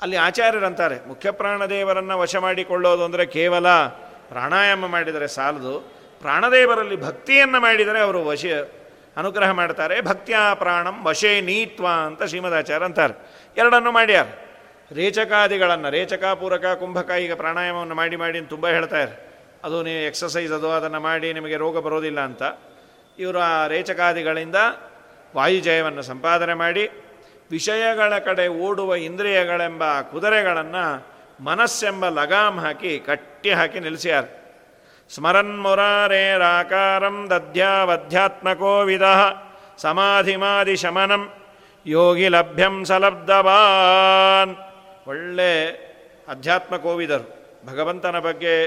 ಅಲ್ಲಿ ಆಚಾರ್ಯರಂತಾರೆ, ಮುಖ್ಯ ಪ್ರಾಣದೇವರನ್ನು ವಶ ಮಾಡಿಕೊಳ್ಳೋದು ಅಂದರೆ ಕೇವಲ ಪ್ರಾಣಾಯಾಮ ಮಾಡಿದರೆ ಸಾಲದು, ಪ್ರಾಣದೇವರಲ್ಲಿ ಭಕ್ತಿಯನ್ನು ಮಾಡಿದರೆ ಅವರು ವಶ ಅನುಗ್ರಹ ಮಾಡ್ತಾರೆ. ಭಕ್ತ್ಯಾ ಪ್ರಾಣಂ ವಶೇ ನೀತ್ವ ಅಂತ ಶ್ರೀಮದಾಚಾರ್ಯ ಅಂತಾರೆ. ಎರಡನ್ನು ಮಾಡ್ಯಾರ. ರೇಚಕಾದಿಗಳನ್ನು, ರೇಚಕ, ಪೂರಕ, ಕುಂಭಕ ಈಗ ಪ್ರಾಣಾಯಾಮವನ್ನು ಮಾಡಿ ಮಾಡಿ ತುಂಬ ಹೇಳ್ತಾರೆ ಅದು ನೀವು ಎಕ್ಸಸೈಸ್ ಅದು ಅದನ್ನು ಮಾಡಿ ನಿಮಗೆ ರೋಗ ಬರೋದಿಲ್ಲ ಅಂತ. ಇವರು ಆ ರೇಚಕಾದಿಗಳಿಂದ ವಾಯುಜಯವನ್ನು ಸಂಪಾದನೆ ಮಾಡಿ ವಿಷಯಗಳ ಕಡೆ ಓಡುವ ಇಂದ್ರಿಯಗಳೆಂಬ ಕುದುರೆಗಳನ್ನು ಮನಸ್ಸೆಂಬ ಲಗಾಮ್ ಹಾಕಿ ಕಟ್ಟಿ ಹಾಕಿ ನಿಲ್ಲಿಸ್ಯಾರ. ಸ್ಮರನ್ಮುರಾರೇರಾಕಾರಂ ದಧ್ಯಾವಧ್ಯಾತ್ಮಕೋ ಸಮಾಧಿಮಾದಿಶಮನಂ ಸಮಾಧಿಮಾದಿ ಶಮನಂ ಯೋಗಿ ಲಭ್ಯಂ ಸಲಬ್ಧವಾನ್ ಒಳ್ಳೆ ಅಧ್ಯಾತ್ಮ ಕೋವಿದರು ಭಗವಂತನ ಬಗ್ಗೆ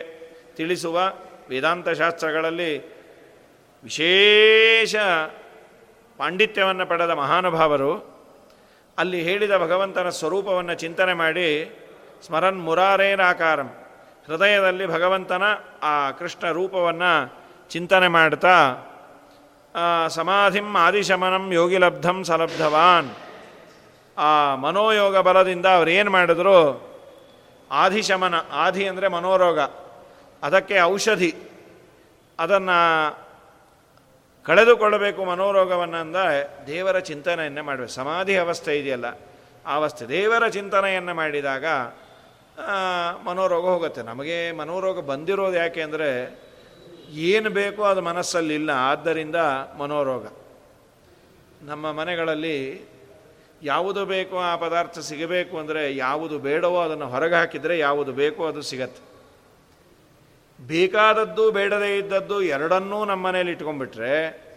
ತಿಳಿಸುವ ವೇದಾಂತ ಶಾಸ್ತ್ರಗಳಲ್ಲಿ ವಿಶೇಷ ಪಾಂಡಿತ್ಯವನ್ನು ಪಡೆದ ಮಹಾನುಭಾವರು ಅಲ್ಲಿ ಹೇಳಿದ ಭಗವಂತನ ಸ್ವರೂಪವನ್ನು ಚಿಂತನೆ ಮಾಡಿ, ಸ್ಮರನ್ ಮುರಾರೇರಾಕಾರಂ. ಹೃದಯದಲ್ಲಿ ಭಗವಂತನ ಆ ಕೃಷ್ಣ ರೂಪವನ್ನು ಚಿಂತನೆ ಮಾಡ್ತಾ ಸಮಾಧಿಂ ಆದಿಶಮನಂ ಯೋಗಿಲಬ್ಧಂ ಸಲಬ್ಧವಾನ್. ಆ ಮನೋಯೋಗ ಬಲದಿಂದ ಅವರೇನು ಮಾಡಿದ್ರು? ಆದಿಶಮನ, ಆದಿ ಅಂದರೆ ಮನೋರೋಗ. ಅದಕ್ಕೆ ಔಷಧಿ. ಅದನ್ನು ಕಳೆದುಕೊಳ್ಳಬೇಕು ಮನೋರೋಗವನ್ನು ಅಂದರೆ ದೇವರ ಚಿಂತನೆಯನ್ನೇ ಮಾಡಬೇಕು. ಸಮಾಧಿ ಅವಸ್ಥೆ ಇದೆಯಲ್ಲ, ಆ ಅವಸ್ಥೆ ದೇವರ ಚಿಂತನೆಯನ್ನು ಮಾಡಿದಾಗ ಮನೋರೋಗ ಹೋಗುತ್ತೆ. ನಮಗೆ ಮನೋರೋಗ ಬಂದಿರೋದು ಯಾಕೆ ಅಂದರೆ ಏನು ಬೇಕೋ ಅದು ಮನಸ್ಸಲ್ಲಿಲ್ಲ. ಆದ್ದರಿಂದ ಮನೋರೋಗ. ನಮ್ಮ ಮನೆಗಳಲ್ಲಿ ಯಾವುದು ಬೇಕೋ ಆ ಪದಾರ್ಥ ಸಿಗಬೇಕು ಅಂದರೆ ಯಾವುದು ಬೇಡವೋ ಅದನ್ನು ಹೊರಗೆ ಹಾಕಿದರೆ ಯಾವುದು ಬೇಕೋ ಅದು ಸಿಗತ್ತೆ. ಬೇಕಾದದ್ದು ಬೇಡದೇ ಇದ್ದದ್ದು ಎರಡನ್ನೂ ನಮ್ಮ ಮನೇಲಿ ಇಟ್ಕೊಂಡ್ಬಿಟ್ರೆ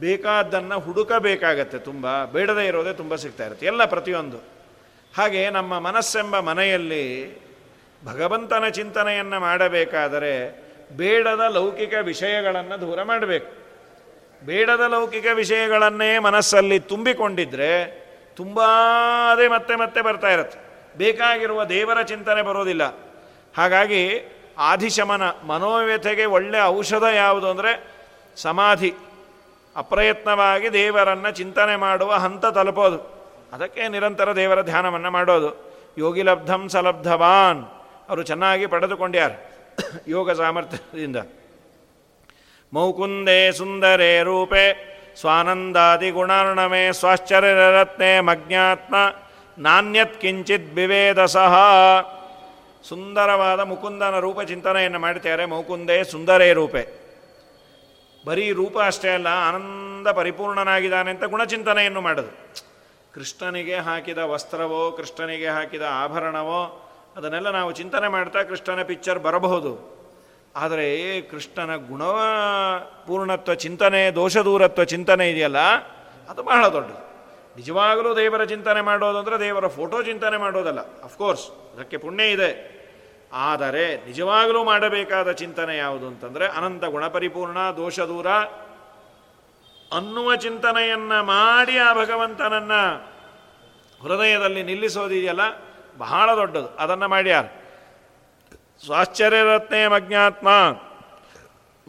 ಬೇಕಾದ್ದನ್ನು ಹುಡುಕಬೇಕಾಗತ್ತೆ ತುಂಬ. ಬೇಡದೇ ಇರೋದೇ ತುಂಬ ಸಿಗ್ತಾ ಇರುತ್ತೆ. ಎಲ್ಲ ಪ್ರತಿಯೊಂದು. ಹಾಗೆ ನಮ್ಮ ಮನಸ್ಸೆಂಬ ಮನೆಯಲ್ಲಿ ಭಗವಂತನ ಚಿಂತನೆಯನ್ನು ಮಾಡಬೇಕಾದರೆ ಬೇಡದ ಲೌಕಿಕ ವಿಷಯಗಳನ್ನು ದೂರ ಮಾಡಬೇಕು. ಬೇಡದ ಲೌಕಿಕ ವಿಷಯಗಳನ್ನೇ ಮನಸ್ಸಲ್ಲಿ ತುಂಬಿಕೊಂಡಿದ್ರೆ ತುಂಬ ಅದೇ ಮತ್ತೆ ಮತ್ತೆ ಬರ್ತಾ ಇರುತ್ತೆ. ಬೇಕಾಗಿರುವ ದೇವರ ಚಿಂತನೆ ಬರೋದಿಲ್ಲ. ಹಾಗಾಗಿ ಆದಿಶಮನ ಮನೋವ್ಯಥೆಗೆ ಒಳ್ಳೆಯ ಔಷಧ ಯಾವುದು ಅಂದರೆ ಸಮಾಧಿ. ಅಪ್ರಯತ್ನವಾಗಿ ದೇವರನ್ನು ಚಿಂತನೆ ಮಾಡುವ ಹಂತ ತಲುಪೋದು. ಅದಕ್ಕೆ ನಿರಂತರ ದೇವರ ಧ್ಯಾನವನ್ನು ಮಾಡೋದು. ಯೋಗಿ ಲಬ್ಧಂ ಸಲಬ್ಧವಾನ್ ಅವರು ಚೆನ್ನಾಗಿ ಪಡೆದುಕೊಂಡ್ಯಾರ ಯೋಗ ಸಾಮರ್ಥ್ಯದಿಂದ. ಮೌಕುಂದೇ ಸುಂದರೇ ರೂಪೆ ಸ್ವಾನಂದಾದಿ ಗುಣಾರ್ಣಮೆ ಸ್ವಾಶ್ಚರ್ಯರತ್ನೆ ಮಜ್ಞಾತ್ಮ ನಾಣ್ಯತ್ ಕಿಂಚಿತ್ ವಿವೇದ ಸಹ. ಸುಂದರವಾದ ಮುಕುಂದನ ರೂಪ ಚಿಂತನೆಯನ್ನು ಮಾಡ್ತಾರೆ ಮೌಕುಂದೇ ಸುಂದರೇ ರೂಪೆ. ಬರೀ ರೂಪ ಅಷ್ಟೇ ಅಲ್ಲ, ಆನಂದ ಪರಿಪೂರ್ಣನಾಗಿದ್ದಾನೆ ಅಂತ ಗುಣಚಿಂತನೆಯನ್ನು ಮಾಡೋದು. ಕೃಷ್ಣನಿಗೆ ಹಾಕಿದ ವಸ್ತ್ರವೋ, ಕೃಷ್ಣನಿಗೆ ಹಾಕಿದ ಆಭರಣವೋ, ಅದನ್ನೆಲ್ಲ ನಾವು ಚಿಂತನೆ ಮಾಡ್ತಾ ಕೃಷ್ಣನ ಪಿಕ್ಚರ್ ಬರಬಹುದು. ಆದರೆ ಕೃಷ್ಣನ ಗುಣ ಪೂರ್ಣತ್ವ ಚಿಂತನೆ, ದೋಷದೂರತ್ವ ಚಿಂತನೆ ಇದೆಯಲ್ಲ, ಅದು ಬಹಳ ದೊಡ್ಡದು. ನಿಜವಾಗಲೂ ದೇವರ ಚಿಂತನೆ ಮಾಡೋದು ಅಂದರೆ ದೇವರ ಫೋಟೋ ಚಿಂತನೆ ಮಾಡೋದಲ್ಲ ಅಫ್ಕೋರ್ಸ್ ಅದಕ್ಕೆ ಪುಣ್ಯ ಇದೆ. ಆದರೆ ನಿಜವಾಗಲೂ ಮಾಡಬೇಕಾದ ಚಿಂತನೆ ಯಾವುದು ಅಂತಂದರೆ ಅನಂತ ಗುಣಪರಿಪೂರ್ಣ ದೋಷ ದೂರ ಅನ್ನುವ ಚಿಂತನೆಯನ್ನು ಮಾಡಿ ಆ ಭಗವಂತನನ್ನ ಹೃದಯದಲ್ಲಿ ನಿಲ್ಲಿಸೋದಿದೆಯಲ್ಲ, ಬಹಳ ದೊಡ್ಡದು. ಅದನ್ನು ಮಾಡ್ಯಾರ. ಸ್ವಾಶ್ಚರ್ಯರತ್ನೇ ಮಜ್ಞಾತ್ಮ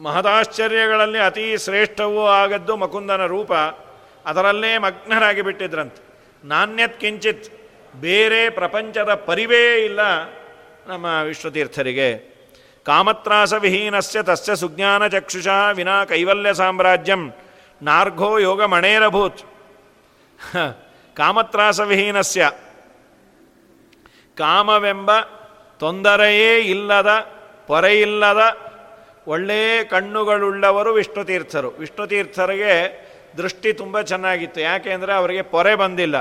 ಮಹದಾಶ್ಚರ್ಯಗಳಲ್ಲಿ ಅತಿ ಶ್ರೇಷ್ಠವೂ ಆಗದ್ದು ಮಕುಂದನ ರೂಪ. ಅದರಲ್ಲೇ ಮಗ್ನರಾಗಿ ಬಿಟ್ಟಿದ್ರಂತೆ. ನಾಣ್ಯತ್ ಕಿಂಚಿತ್ ಬೇರೆ ಪ್ರಪಂಚದ ಪರಿವೇ ಇಲ್ಲ ನಮ್ಮ ವಿಶ್ವತೀರ್ಥರಿಗೆ. ಕಾಮತ್ರಾಸ ವಿಹೀನಸ್ಯ ತಸ್ಯ ಸುಜ್ಞಾನ ಚಕ್ಷುಷ ವಿನಾ ಕೈವಲ್ಯ ಸಾಮ್ರಾಜ್ಯಂ. ನಾರ್ಘೋ ಯೋಗ ಮಣೇರಭೂತ್. ಕಾಮತ್ರಾಸವಿಹೀನಸ್ಯ. ಕಾಮವೆಂಬ ತೊಂದರೆಯೇ ಇಲ್ಲದ, ಪೊರೆಯಿಲ್ಲದ ಒಳ್ಳೆಯ ಕಣ್ಣುಗಳುಳ್ಳವರು ವಿಷ್ಣುತೀರ್ಥರು. ವಿಷ್ಣುತೀರ್ಥರಿಗೆ ದೃಷ್ಟಿ ತುಂಬ ಚೆನ್ನಾಗಿತ್ತು. ಯಾಕೆ ಅಂದರೆ ಅವರಿಗೆ ಪೊರೆ ಬಂದಿಲ್ಲ.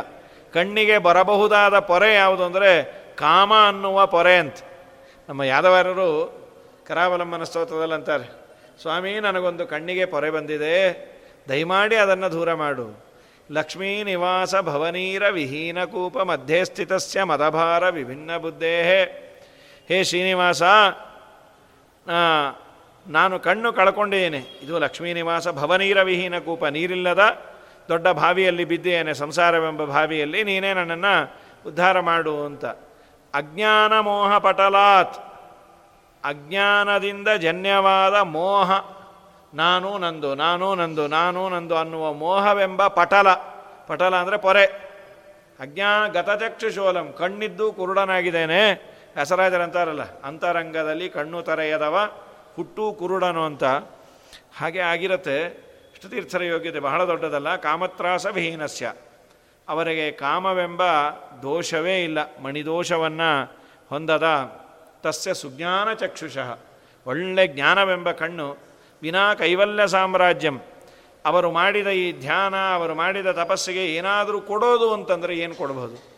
ಕಣ್ಣಿಗೆ ಬರಬಹುದಾದ ಪೊರೆ ಯಾವುದು ಅಂದರೆ ಕಾಮ ಅನ್ನುವ ಪೊರೆ ಅಂತ. ನಮ್ಮ ಯಾದವಾರರು ಕರಾವಲಂಬನ ಸ್ತೋತ್ರದಲ್ಲಿ ಅಂತಾರೆ, ಸ್ವಾಮಿ, ನನಗೊಂದು ಕಣ್ಣಿಗೆ ಪೊರೆ ಬಂದಿದೆ ದಯಮಾಡಿ ಅದನ್ನು ದೂರ ಮಾಡು. ಲಕ್ಷ್ಮೀ ನಿವಾಸ ಭವನೀರ ವಿಹೀನ ಕೂಪ ಮಧ್ಯೆ ಸ್ಥಿತಸ್ಯ ಮದಭಾರ ವಿಭಿನ್ನ ಬುದ್ಧೇ ಹೇ ಶ್ರೀನಿವಾಸ ನಾನು ಕಣ್ಣು ಕಳ್ಕೊಂಡಿದ್ದೇನೆ. ಇದು ಲಕ್ಷ್ಮೀ ನಿವಾಸ ಭವನೀರ ವಿಹೀನ ಕೂಪ. ನೀರಿಲ್ಲದ ದೊಡ್ಡ ಬಾವಿಯಲ್ಲಿ ಬಿದ್ದೇನೆ, ಸಂಸಾರವೆಂಬ ಬಾವಿಯಲ್ಲಿ. ನೀನೇ ನನ್ನನ್ನು ಉದ್ಧಾರ ಮಾಡು ಅಂತ. ಅಜ್ಞಾನ ಮೋಹ ಪಟಲಾತ್. ಅಜ್ಞಾನದಿಂದ ಜನ್ಯವಾದ ಮೋಹ. ನಾನು ನಂದು ನಾನು ನಂದು ನಾನು ನಂದು ಅನ್ನುವ ಮೋಹವೆಂಬ ಪಟಲ. ಪಟಲ ಅಂದರೆ ಪೊರೆ. ಅಜ್ಞಾನ ಗತಚಕ್ಷುಶೋಲಂ ಕಣ್ಣಿದ್ದು ಕುರುಡನಾಗಿದ್ದೇನೆ. ಅಂತಾರಲ್ಲ, ಅಂತರಂಗದಲ್ಲಿ ಕಣ್ಣು ತರೆಯದವ, ಹುಟ್ಟು ಕುರುಡನು ಅಂತ. ಹಾಗೆ ಆಗಿರುತ್ತೆ. ತೀರ್ಥರ ಯೋಗ್ಯತೆ, ಬಹಳ ದೊಡ್ಡದಲ್ಲ. ಕಾಮತ್ರಾಸ ವಿಹೀನಸ್ಯ. ಅವರಿಗೆ ಕಾಮವೆಂಬ ದೋಷವೇ ಇಲ್ಲ. ಮಣಿದೋಷವನ್ನು ಹೊಂದದ. ತಸ್ಯ ಸುಜ್ಞಾನ ಚಕ್ಷುಷಃ ಒಳ್ಳೆ ಜ್ಞಾನವೆಂಬ ಕಣ್ಣು ವಿನಾ ಕೈವಲ್ಯ ಸಾಮ್ರಾಜ್ಯಂ. ಅವರು ಮಾಡಿದ ಈ ಧ್ಯಾನ, ಅವರು ಮಾಡಿದ ತಪಸ್ಸಿಗೆ ಏನಾದರೂ ಕೊಡೋದು ಅಂತಂದರೆ ಏನು ಕೊಡಬಹುದು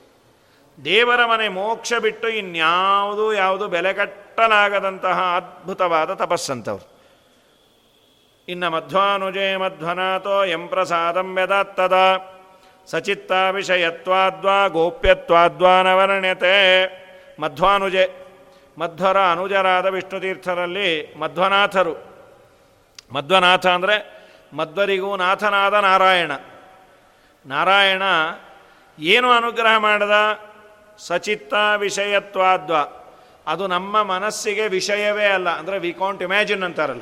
ದೇವರ ಮನೆ ಮೋಕ್ಷ ಬಿಟ್ಟು ಇನ್ಯಾವುದೂ ಯಾವುದು ಬೆಲೆ ಕಟ್ಟಲಾಗದಂತಹ ಅದ್ಭುತವಾದ ತಪಸ್ಸಂತವ್ರು. ಇನ್ನು ಮಧ್ವಾನುಜೇ ಮಧ್ವನಾಥೋ ಎಂ ಪ್ರಸಾದಂ ವ್ಯದಾತ್ತದ. ಸಚಿತ್ತ ವಿಷಯತ್ವಾದ್ವಾ ಗೋಪ್ಯತ್ವಾದ್ವಾ ನವರ್ಣ್ಯತೆ ಮಧ್ವಾನುಜೆ, ಮಧ್ವರ ಅನುಜರಾದ ವಿಷ್ಣುತೀರ್ಥರಲ್ಲಿ ಮಧ್ವನಾಥರು. ಮಧ್ವನಾಥ ಅಂದರೆ ಮಧ್ವರಿಗೂ ನಾಥನಾದ ನಾರಾಯಣ. ನಾರಾಯಣ ಏನು ಅನುಗ್ರಹ ಮಾಡದ? ಸಚಿತ್ತ ವಿಷಯತ್ವಾದ್ವ. ಅದು ನಮ್ಮ ಮನಸ್ಸಿಗೆ ವಿಷಯವೇ ಅಲ್ಲ. ಅಂದರೆ ವಿ ಕಾಂಟ್ ಇಮ್ಯಾಜಿನ್ ಅಂತಾರಲ್ಲ.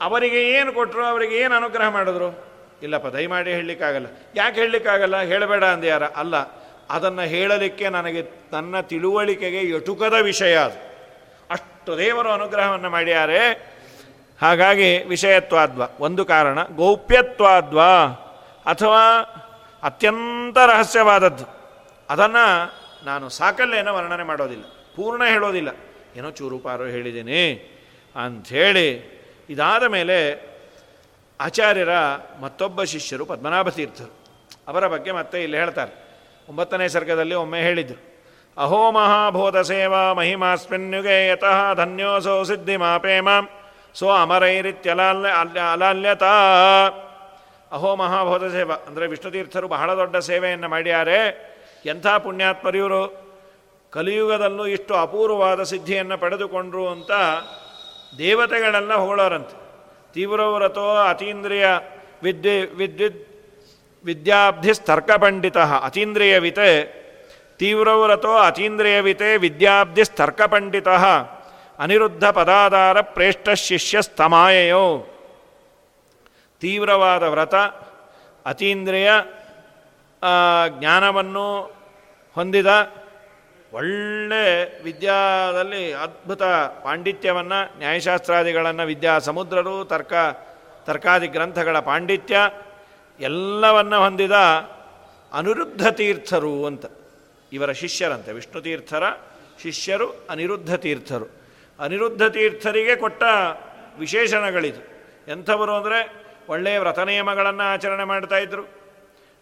ಅವರಿಗೆ ಏನು ಕೊಟ್ಟರು ಅವರಿಗೆ ಏನು ಅನುಗ್ರಹ ಮಾಡಿದ್ರು? ಇಲ್ಲಪ್ಪ, ದಯಮಾಡಿ ಹೇಳಲಿಕ್ಕಾಗಲ್ಲ. ಯಾಕೆ ಹೇಳಲಿಕ್ಕಾಗಲ್ಲ? ಹೇಳಬೇಡ ಅಂದ್ಯಾರ. ಅಲ್ಲ, ಅದನ್ನು ಹೇಳಲಿಕ್ಕೆ ನನಗೆ, ತನ್ನ ತಿಳುವಳಿಕೆಗೆ ಎಟುಕದ ವಿಷಯ ಅದು. ಅಷ್ಟು ದೇವರು ಅನುಗ್ರಹವನ್ನು ಮಾಡ್ಯಾರೆ. ಹಾಗಾಗಿ ವಿಷಯತ್ವಾದ್ವ. ಒಂದು ಕಾರಣ, ಗೌಪ್ಯತ್ವಾದ್ವ ಅಥವಾ ಅತ್ಯಂತ ರಹಸ್ಯವಾದದ್ದು. ಅದನ್ನು ನಾನು ಸಾಕಲ್ಲೇನೋ ವರ್ಣನೆ ಮಾಡೋದಿಲ್ಲ. ಪೂರ್ಣ ಹೇಳೋದಿಲ್ಲ. ಏನೋ ಚೂರುಪಾರು ಹೇಳಿದ್ದೀನಿ ಅಂಥೇಳಿ ಇದಾದ ಮೇಲೆ ಆಚಾರ್ಯರ ಮತ್ತೊಬ್ಬ ಶಿಷ್ಯರು ಪದ್ಮನಾಭ ತೀರ್ಥರು ಅವರ ಬಗ್ಗೆ ಮತ್ತೆ ಇಲ್ಲಿ ಹೇಳ್ತಾರೆ. ಒಂಬತ್ತನೇ ಸರ್ಗದಲ್ಲಿ ಒಮ್ಮೆ ಹೇಳಿದರು. ಅಹೋ ಮಹಾಭೂತ ಸೇವಾ ಮಹಿಮಾಸ್ಮಿನ್ಯುಗೆ ಯತಃ ಧನ್ಯೋಸೋ ಸಿದ್ಧಿ ಮಾಪೇಮ ಸೋ ಅಮರೈರಿತ್ಯಲಾಲ್ಯ ಅಲ್ಯ ಅಲಾಲ್ಯತಾ. ಅಹೋ ಮಹಾಭೋಧ ಸೇವ. ಅಂದರೆ ವಿಷ್ಣುತೀರ್ಥರು ಬಹಳ ದೊಡ್ಡ ಸೇವೆಯನ್ನು ಮಾಡ್ಯಾರೆ. ಎಂಥ ಪುಣ್ಯಾತ್ಮರಿಯವರು ಕಲಿಯುಗದಲ್ಲೂ ಇಷ್ಟು ಅಪೂರ್ವವಾದ ಸಿದ್ಧಿಯನ್ನು ಪಡೆದುಕೊಂಡ್ರು ಅಂತ ದೇವತೆಗಳೆಲ್ಲ ಹೊಗಳೋರಂತೆ. ತೀವ್ರವ್ರತೋ ಅತೀಂದ್ರಿಯ ವಿದ್ಯೆ ವಿದ್ಯುತ್ ವಿದ್ಯಾಬ್ಧಿಸ್ತರ್ಕಪಂಡಿತ ಅತೀಂದ್ರಿಯವಿತೆ. ತೀವ್ರವ್ರತೋ ಅತೀಂದ್ರಿಯವಿತೆ ವಿದ್ಯಾಬ್ಧಿಸ್ತರ್ಕಪಂಡಿತ. ಅನಿರುದ್ಧ ಪದಾಧಾರ ಪ್ರೇಷ್ಠ ಶಿಷ್ಯಸ್ತಮಾಯಯೋ ತೀವ್ರವಾದ ವ್ರತ, ಅತೀಂದ್ರಿಯ ಜ್ಞಾನವನ್ನು ಹೊಂದಿದ ಒಳ್ಳೆ ವಿದ್ಯಾದಲ್ಲಿ ಅದ್ಭುತ ಪಾಂಡಿತ್ಯವನ್ನು, ನ್ಯಾಯಶಾಸ್ತ್ರಾದಿಗಳನ್ನು ವಿದ್ಯಾ ಸಮುದ್ರರು ತರ್ಕ, ತರ್ಕಾದಿ ಗ್ರಂಥಗಳ ಪಾಂಡಿತ್ಯ ಎಲ್ಲವನ್ನು ಹೊಂದಿದ ಅನಿರುದ್ಧ ತೀರ್ಥರು ಅಂತ. ಇವರ ಶಿಷ್ಯರಂತೆ ವಿಷ್ಣು ತೀರ್ಥರ ಶಿಷ್ಯರು ಅನಿರುದ್ಧ ತೀರ್ಥರು ಅನಿರುದ್ಧ ತೀರ್ಥರಿಗೆ ಕೊಟ್ಟ ವಿಶೇಷಣಗಳಿದು. ಎಂಥವರು ಅಂದರೆ ಒಳ್ಳೆಯ ವ್ರತ ನಿಯಮಗಳನ್ನು ಆಚರಣೆ ಮಾಡ್ತಾಯಿದ್ರು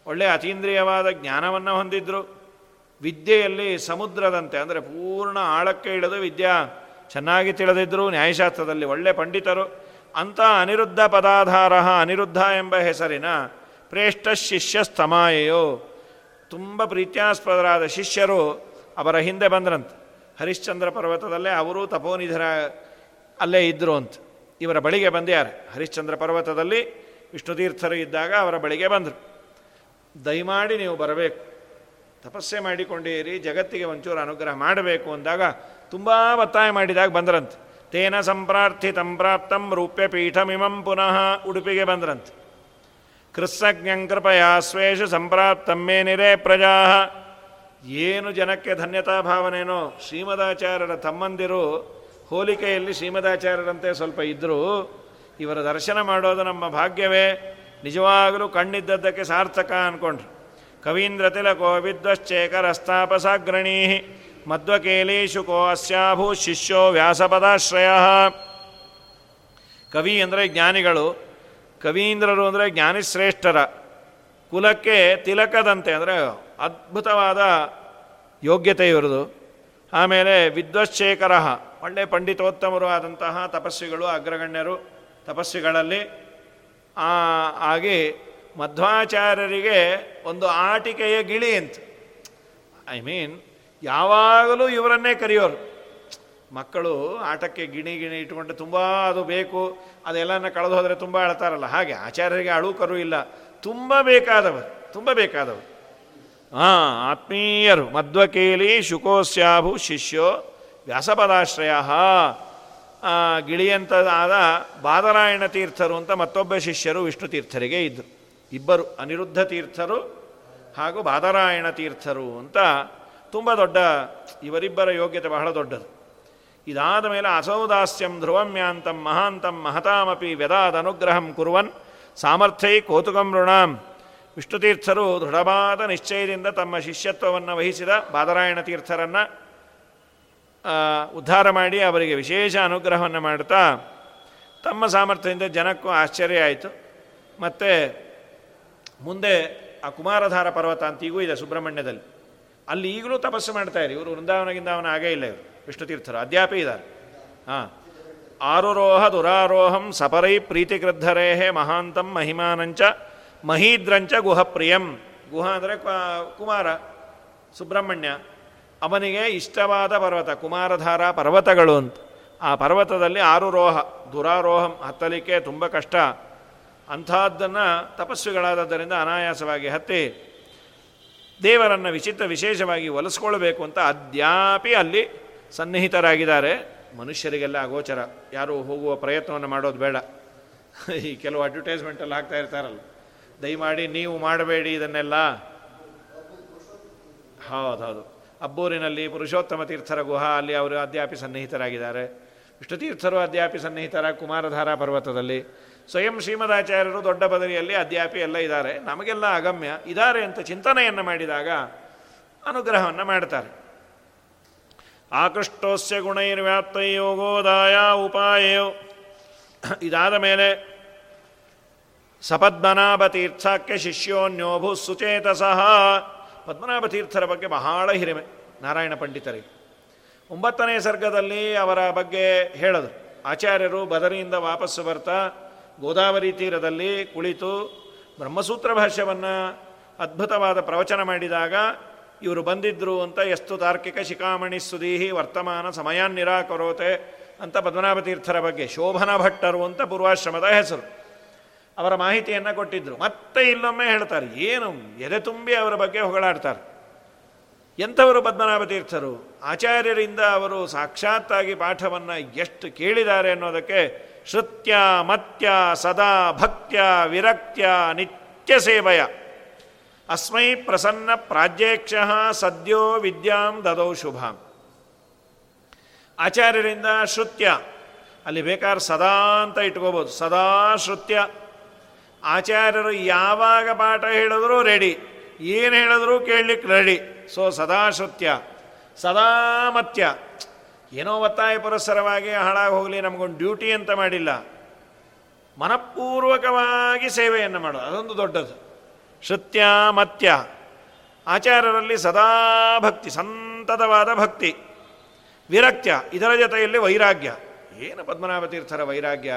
ಒಳ್ಳೆಯ ಅತೀಂದ್ರಿಯವಾದ ಜ್ಞಾನವನ್ನು ಹೊಂದಿದ್ರು. ವಿದ್ಯೆಯಲ್ಲಿ ಸಮುದ್ರದಂತೆ, ಅಂದರೆ ಪೂರ್ಣ ಆಳಕ್ಕೆ ಇಳಿದು ವಿದ್ಯಾ ಚೆನ್ನಾಗಿ ತಿಳಿದಿದ್ದರು ನ್ಯಾಯಶಾಸ್ತ್ರದಲ್ಲಿ ಒಳ್ಳೆ ಪಂಡಿತರು. ಅಂಥ ಅನಿರುದ್ಧ ಪದಾಧಾರ ಅನಿರುದ್ಧ ಎಂಬ ಹೆಸರಿನ ಪ್ರೇಷ್ಠ ಶಿಷ್ಯ ಸ್ತಮಾಯೆಯೋ ತುಂಬ ಪ್ರೀತ್ಯಾಸ್ಪದರಾದ ಶಿಷ್ಯರು ಅವರ ಹಿಂದೆ ಬಂದ್ರಂತೆ. ಹರಿಶ್ಚಂದ್ರ ಪರ್ವತದಲ್ಲೇ ಅವರು ತಪೋನಿಧರ ಅಲ್ಲೇ ಇದ್ದರು ಅಂತ. ಇವರ ಬಳಿಗೆ ಬಂದ್ಯಾರ ಹರಿಶ್ಚಂದ್ರ ಪರ್ವತದಲ್ಲಿ ವಿಷ್ಣುತೀರ್ಥರು ಇದ್ದಾಗ ಅವರ ಬಳಿಗೆ ಬಂದರು. ದಯಮಾಡಿ ನೀವು ಬರಬೇಕು. ತಪಸ್ಸೆ ಮಾಡಿಕೊಂಡಿರಿ, ಜಗತ್ತಿಗೆ ಒಂಚೂರು ಅನುಗ್ರಹ ಮಾಡಬೇಕು ಅಂದಾಗ ತುಂಬ ಒತ್ತಾಯ ಮಾಡಿದಾಗ ಬಂದ್ರಂತೆ. ತೇನ ಸಂಪ್ರಾರ್ಥಿತಂ ಪ್ರಾಪ್ತಂ ರೂಪ್ಯ ಪೀಠಮಿಮಂ ಪುನಃ ಉಡುಪಿಗೆ ಬಂದ್ರಂತೆ. ಕೃತ್ಸಜ್ಞಂಕೃಪಯಾ ಸ್ವೇಷ ಸಂಪ್ರಾಪ್ತಮ್ಮೇ ನಿರೇ ಪ್ರಜಾ. ಏನು ಜನಕ್ಕೆ ಧನ್ಯತಾ ಭಾವನೆನೋ ಶ್ರೀಮದಾಚಾರ್ಯರ ತಮ್ಮಂದಿರು ಹೋಲಿಕೆಯಲ್ಲಿ ಶ್ರೀಮದಾಚಾರ್ಯರಂತೆ ಸ್ವಲ್ಪ ಇದ್ದರೂ ಇವರ ದರ್ಶನ ಮಾಡೋದು ನಮ್ಮ ಭಾಗ್ಯವೇ. ನಿಜವಾಗಲೂ ಕಣ್ಣಿದ್ದದ್ದಕ್ಕೆ ಸಾರ್ಥಕ ಅಂದ್ಕೊಂಡ್ರು ಕವೀಂದ್ರ ತಿಲಕೋ ವಿದ್ವಶ್ಚೇಕರಸ್ತಾಪಸಾಗ್ರಣೀ ಮಧ್ವಕೇಲಿ ಶುಕೋ ಅಸ್ಯಾಭೂ ಶಿಷ್ಯೋ ವ್ಯಾಸಪದಾಶ್ರಯ. ಕವಿ ಅಂದರೆ ಜ್ಞಾನಿಗಳು, ಕವೀಂದ್ರರು ಅಂದರೆ ಜ್ಞಾನಿಶ್ರೇಷ್ಠರ. ಕುಲಕ್ಕೆ ತಿಲಕದಂತೆ ಅಂದರೆ ಅದ್ಭುತವಾದ ಯೋಗ್ಯತೆ ಇವರದು ಆಮೇಲೆ ವಿದ್ವಶ್ಚೇಖರ ಒಳ್ಳೆ ಪಂಡಿತೋತ್ತಮರು ಆದಂತಹ ತಪಸ್ವಿಗಳು, ಅಗ್ರಗಣ್ಯರು ತಪಸ್ವಿಗಳಲ್ಲಿ ಆಗಿ ಮಧ್ವಾಚಾರ್ಯರಿಗೆ ಒಂದು ಆಟಿಕೆಯ ಗಿಳಿ ಅಂತ. ಐ ಮೀನ್ ಯಾವಾಗಲೂ ಇವರನ್ನೇ ಕರೆಯೋರು. ಮಕ್ಕಳು ಆಟಕ್ಕೆ ಗಿಣಿ ಗಿಣಿ ಇಟ್ಕೊಂಡು ತುಂಬ ಅದು ಬೇಕು, ಅದೆಲ್ಲನ ಕಳೆದು ಹೋದರೆ ತುಂಬ ಅಳ್ತಾರಲ್ಲ. ಹಾಗೆ ಆಚಾರ್ಯರಿಗೆ ಅಳು ಕರು ಇಲ್ಲ. ತುಂಬ ಬೇಕಾದವರು ತುಂಬ ಬೇಕಾದವರು. ಹಾಂ ಆತ್ಮೀಯರು, ಮಧ್ವಕೇಲಿ, ಶುಕೋಸ್ಯಾಭು, ಶಿಷ್ಯೋ, ವ್ಯಾಸಪದಾಶ್ರಯ. ಗಿಳಿಯಂತದಾದ ಬಾದರಾಯಣ ತೀರ್ಥರು ಅಂತ ಮತ್ತೊಬ್ಬ ಶಿಷ್ಯರು ವಿಷ್ಣು ತೀರ್ಥರಿಗೆ ಇದ್ದರು ಇಬ್ಬರು ಅನಿರುದ್ಧ ತೀರ್ಥರು ಹಾಗೂ ಬಾದರಾಯಣ ತೀರ್ಥರು ಅಂತ ತುಂಬ ದೊಡ್ಡ, ಇವರಿಬ್ಬರ ಯೋಗ್ಯತೆ ಬಹಳ ದೊಡ್ಡದು. ಇದಾದ ಮೇಲೆ ಅಸೌದಾಸ್ಯಂ ಧ್ರುವಮ್ಯಾಂತಂ ಮಹಾಂತಂ ಮಹತಾಮಪಿ ವ್ಯದಾದನುಗ್ರಹಂ ಕುರುವನ್, ಸಾಮರ್ಥ್ಯೈ ಕೌತುಕಂ ಋಣಾಂ. ವಿಷ್ಣುತೀರ್ಥರು ದೃಢವಾದ ನಿಶ್ಚಯದಿಂದ ತಮ್ಮ ಶಿಷ್ಯತ್ವವನ್ನು ವಹಿಸಿದ ಬಾದರಾಯಣ ತೀರ್ಥರನ್ನು ಉದ್ಧಾರ ಮಾಡಿ ಅವರಿಗೆ ವಿಶೇಷ ಅನುಗ್ರಹವನ್ನು ಮಾಡ್ತಾ ತಮ್ಮ ಸಾಮರ್ಥ್ಯದಿಂದ ಜನಕ್ಕೂ ಆಶ್ಚರ್ಯ ಆಯಿತು. ಮತ್ತು ಮುಂದೆ ಆ ಕುಮಾರಧಾರ ಪರ್ವತ ಅಂತ ಇದೆ ಸುಬ್ರಹ್ಮಣ್ಯದಲ್ಲಿ. ಅಲ್ಲಿ ಈಗಲೂ ತಪಸ್ಸು ಮಾಡ್ತಾರೆ ಇವರು ವೃಂದಾವನಗಿಂದ ಅವನ ಆಗೇ ಇಲ್ಲ ಇವರು. ವಿಷ್ಣುತೀರ್ಥರು ಅದ್ಯಾಪಿ ಇದ್ದಾರೆ. ಹಾಂ. ಆರುರೋಹ ದುರಾರೋಹಂ ಸಪರೈ ಪ್ರೀತಿಗೃದ್ಧರೇಹೇ ಮಹಾಂತಂ ಮಹಿಮಾನಂಚ ಮಹೀದ್ರಂಚ ಗುಹಪ್ರಿಯಂ ಗುಹ ಅಂದರೆ ಕುಮಾರ, ಸುಬ್ರಹ್ಮಣ್ಯ. ಅವನಿಗೆ ಇಷ್ಟವಾದ ಪರ್ವತ, ಕುಮಾರಧಾರ ಪರ್ವತಗಳು ಅಂತ. ಆ ಪರ್ವತದಲ್ಲಿ ಆರುರೋಹ ದುರಾರೋಹಂ, ಹತ್ತಲಿಕ್ಕೆ ತುಂಬ ಕಷ್ಟ. ಅಂಥದ್ದನ್ನು ತಪಸ್ವಿಗಳಾದದ್ದರಿಂದ ಅನಾಯಾಸವಾಗಿ ಹತ್ತಿ ದೇವರನ್ನು ವಿಚಿತ್ರ ವಿಶೇಷವಾಗಿ ಒಲಿಸ್ಕೊಳ್ಬೇಕು ಅಂತ ಅದ್ಯಾಪಿ ಅಲ್ಲಿ ಸನ್ನಿಹಿತರಾಗಿದ್ದಾರೆ. ಮನುಷ್ಯರಿಗೆಲ್ಲ ಅಗೋಚರ. ಯಾರು ಹೋಗುವ ಪ್ರಯತ್ನವನ್ನು ಮಾಡೋದು ಬೇಡ. ಈ ಕೆಲವು ಅಡ್ವರ್ಟೈಸ್ಮೆಂಟಲ್ಲಿ ಹಾಕ್ತಾ ಇರ್ತಾರಲ್ಲ. ದಯಮಾಡಿ ನೀವು ಮಾಡಬೇಡಿ ಇದನ್ನೆಲ್ಲ. ಹೌದೌದು. ಹೌದು ಅಬ್ಬೂರಿನಲ್ಲಿ ಪುರುಷೋತ್ತಮ ತೀರ್ಥರ ಗುಹಾ, ಅಲ್ಲಿ ಅವರು ಅದ್ಯಾಪಿ ಸನ್ನಿಹಿತರಾಗಿದ್ದಾರೆ. ವಿಷ್ಣುತೀರ್ಥರು ಅದ್ಯಾಪಿ ಸನ್ನಿಹಿತರ ಕುಮಾರಧಾರ ಪರ್ವತದಲ್ಲಿ. ಸ್ವಯಂ ಶ್ರೀಮದಾಚಾರ್ಯರು ದೊಡ್ಡ ಬದರಿಯಲ್ಲಿ ಅದ್ಯಾಪಿ ಎಲ್ಲ ಇದ್ದಾರೆ. ನಮಗೆಲ್ಲ ಅಗಮ್ಯ. ಇದ್ದಾರೆ ಅಂತ ಚಿಂತನೆಯನ್ನು ಮಾಡಿದಾಗ ಅನುಗ್ರಹವನ್ನು ಮಾಡ್ತಾರೆ. ಆಕೃಷ್ಟೋಸ್ಯ ಗುಣೈರ್ವ್ಯಾಪ್ತೈ ಯೋಗೋದಾಯ ಉಪಾಯೋ ಇದಾದ ಮೇಲೆ ಸಪದ್ಮನಾಭ ತೀರ್ಥಕ್ಕೆ ಶಿಷ್ಯೋನ್ಯೋಭು ಸುಚೇತಸಃ ಪದ್ಮನಾಭ ತೀರ್ಥರ ಬಗ್ಗೆ ಬಹಳ ಹಿರಿಮೆ, ನಾರಾಯಣ ಪಂಡಿತರಿಗೆ. ಒಂಬತ್ತನೇ ಸರ್ಗದಲ್ಲಿ ಅವರ ಬಗ್ಗೆ ಹೇಳದು. ಆಚಾರ್ಯರು ಬದರಿಯಿಂದ ವಾಪಸ್ಸು ಬರ್ತಾ ಗೋದಾವರಿ ತೀರದಲ್ಲಿ ಕುಳಿತು ಬ್ರಹ್ಮಸೂತ್ರ ಭಾಷ್ಯವನ್ನು ಅದ್ಭುತವಾದ ಪ್ರವಚನ ಮಾಡಿದಾಗ, ಇವರು ಬಂದಿದ್ದರು ಅಂತ ಎಷ್ಟು ತಾರ್ಕಿಕ ಶಿಖಾಮಣಿ ಸುದೀಹಿ ವರ್ತಮಾನ ಸಮಯಾನ್ ನಿರಾಕರೋತೆ ಅಂತ ಪದ್ಮನಾಭ ತೀರ್ಥರ ಬಗ್ಗೆ ಶೋಭನ ಭಟ್ಟರು ಅಂತ ಪೂರ್ವಾಶ್ರಮದ ಹೆಸರು. ಅವರ ಮಾಹಿತಿಯನ್ನು ಕೊಟ್ಟಿದ್ದರು ಮತ್ತೆ ಇಲ್ಲೊಮ್ಮೆ ಹೇಳ್ತಾರೆ, ಏನು ಎದೆ ತುಂಬಿ ಅವರ ಬಗ್ಗೆ ಹೊಗಳಾಡ್ತಾರೆ. ಎಂಥವರು ಪದ್ಮನಾಭ ತೀರ್ಥರು ಆಚಾರ್ಯರಿಂದ ಅವರು ಸಾಕ್ಷಾತ್ತಾಗಿ ಪಾಠವನ್ನು ಎಷ್ಟು ಕೇಳಿದ್ದಾರೆ ಅನ್ನೋದಕ್ಕೆ ಶ್ರುತ್ಯ, ಮತ್ಯ, ಸದಾ ಭಕ್ತ್ಯ, ವಿರಕ್ತ್ಯ, ನಿತ್ಯ ಸೇವಯ. ಅಸ್ಮೈ ಪ್ರಸನ್ನ ಪ್ರಾಜ್ಯೇಕ್ಷ ಸದ್ಯೋ ವಿದ್ಯಾಂ ದದೌ ಶುಭಾಂ. ಆಚಾರ್ಯರಿಂದ ಶ್ರುತ್ಯ. ಅಲ್ಲಿ ಬೇಕಾದ್ರೆ ಸದಾ ಅಂತ ಇಟ್ಕೋಬೋದು. ಸದಾ ಶ್ರುತ್ಯ. ಆಚಾರ್ಯರು ಯಾವಾಗ ಪಾಠ ಹೇಳಿದ್ರೂ ರೆಡಿ. ಏನು ಹೇಳಿದ್ರು ಕೇಳಲಿಕ್ಕೆ ರೆಡಿ. ಸೊ ಸದಾ ಶ್ರುತ್ಯ ಸದಾ ಏನೋ ಒತ್ತಾಯ ಪುರಸ್ಸರವಾಗಿ ಹಾಳಾಗಿ ಹೋಗಲಿ, ನಮಗೊಂದು ಡ್ಯೂಟಿ ಅಂತ ಮಾಡಿಲ್ಲ. ಮನಪೂರ್ವಕವಾಗಿ ಸೇವೆಯನ್ನು ಮಾಡೋದು ಅದೊಂದು ದೊಡ್ಡದು. ಶ್ರುತ್ಯ, ಮತ್ಯ. ಆಚಾರ್ಯರಲ್ಲಿ ಸದಾ ಭಕ್ತಿ, ಸಂತತವಾದ ಭಕ್ತಿ. ವಿರಕ್ತ್ಯ, ಇದರ ಜೊತೆಯಲ್ಲಿ ವೈರಾಗ್ಯ. ಏನು ಪದ್ಮನಾಭ ತೀರ್ಥರ ವೈರಾಗ್ಯ?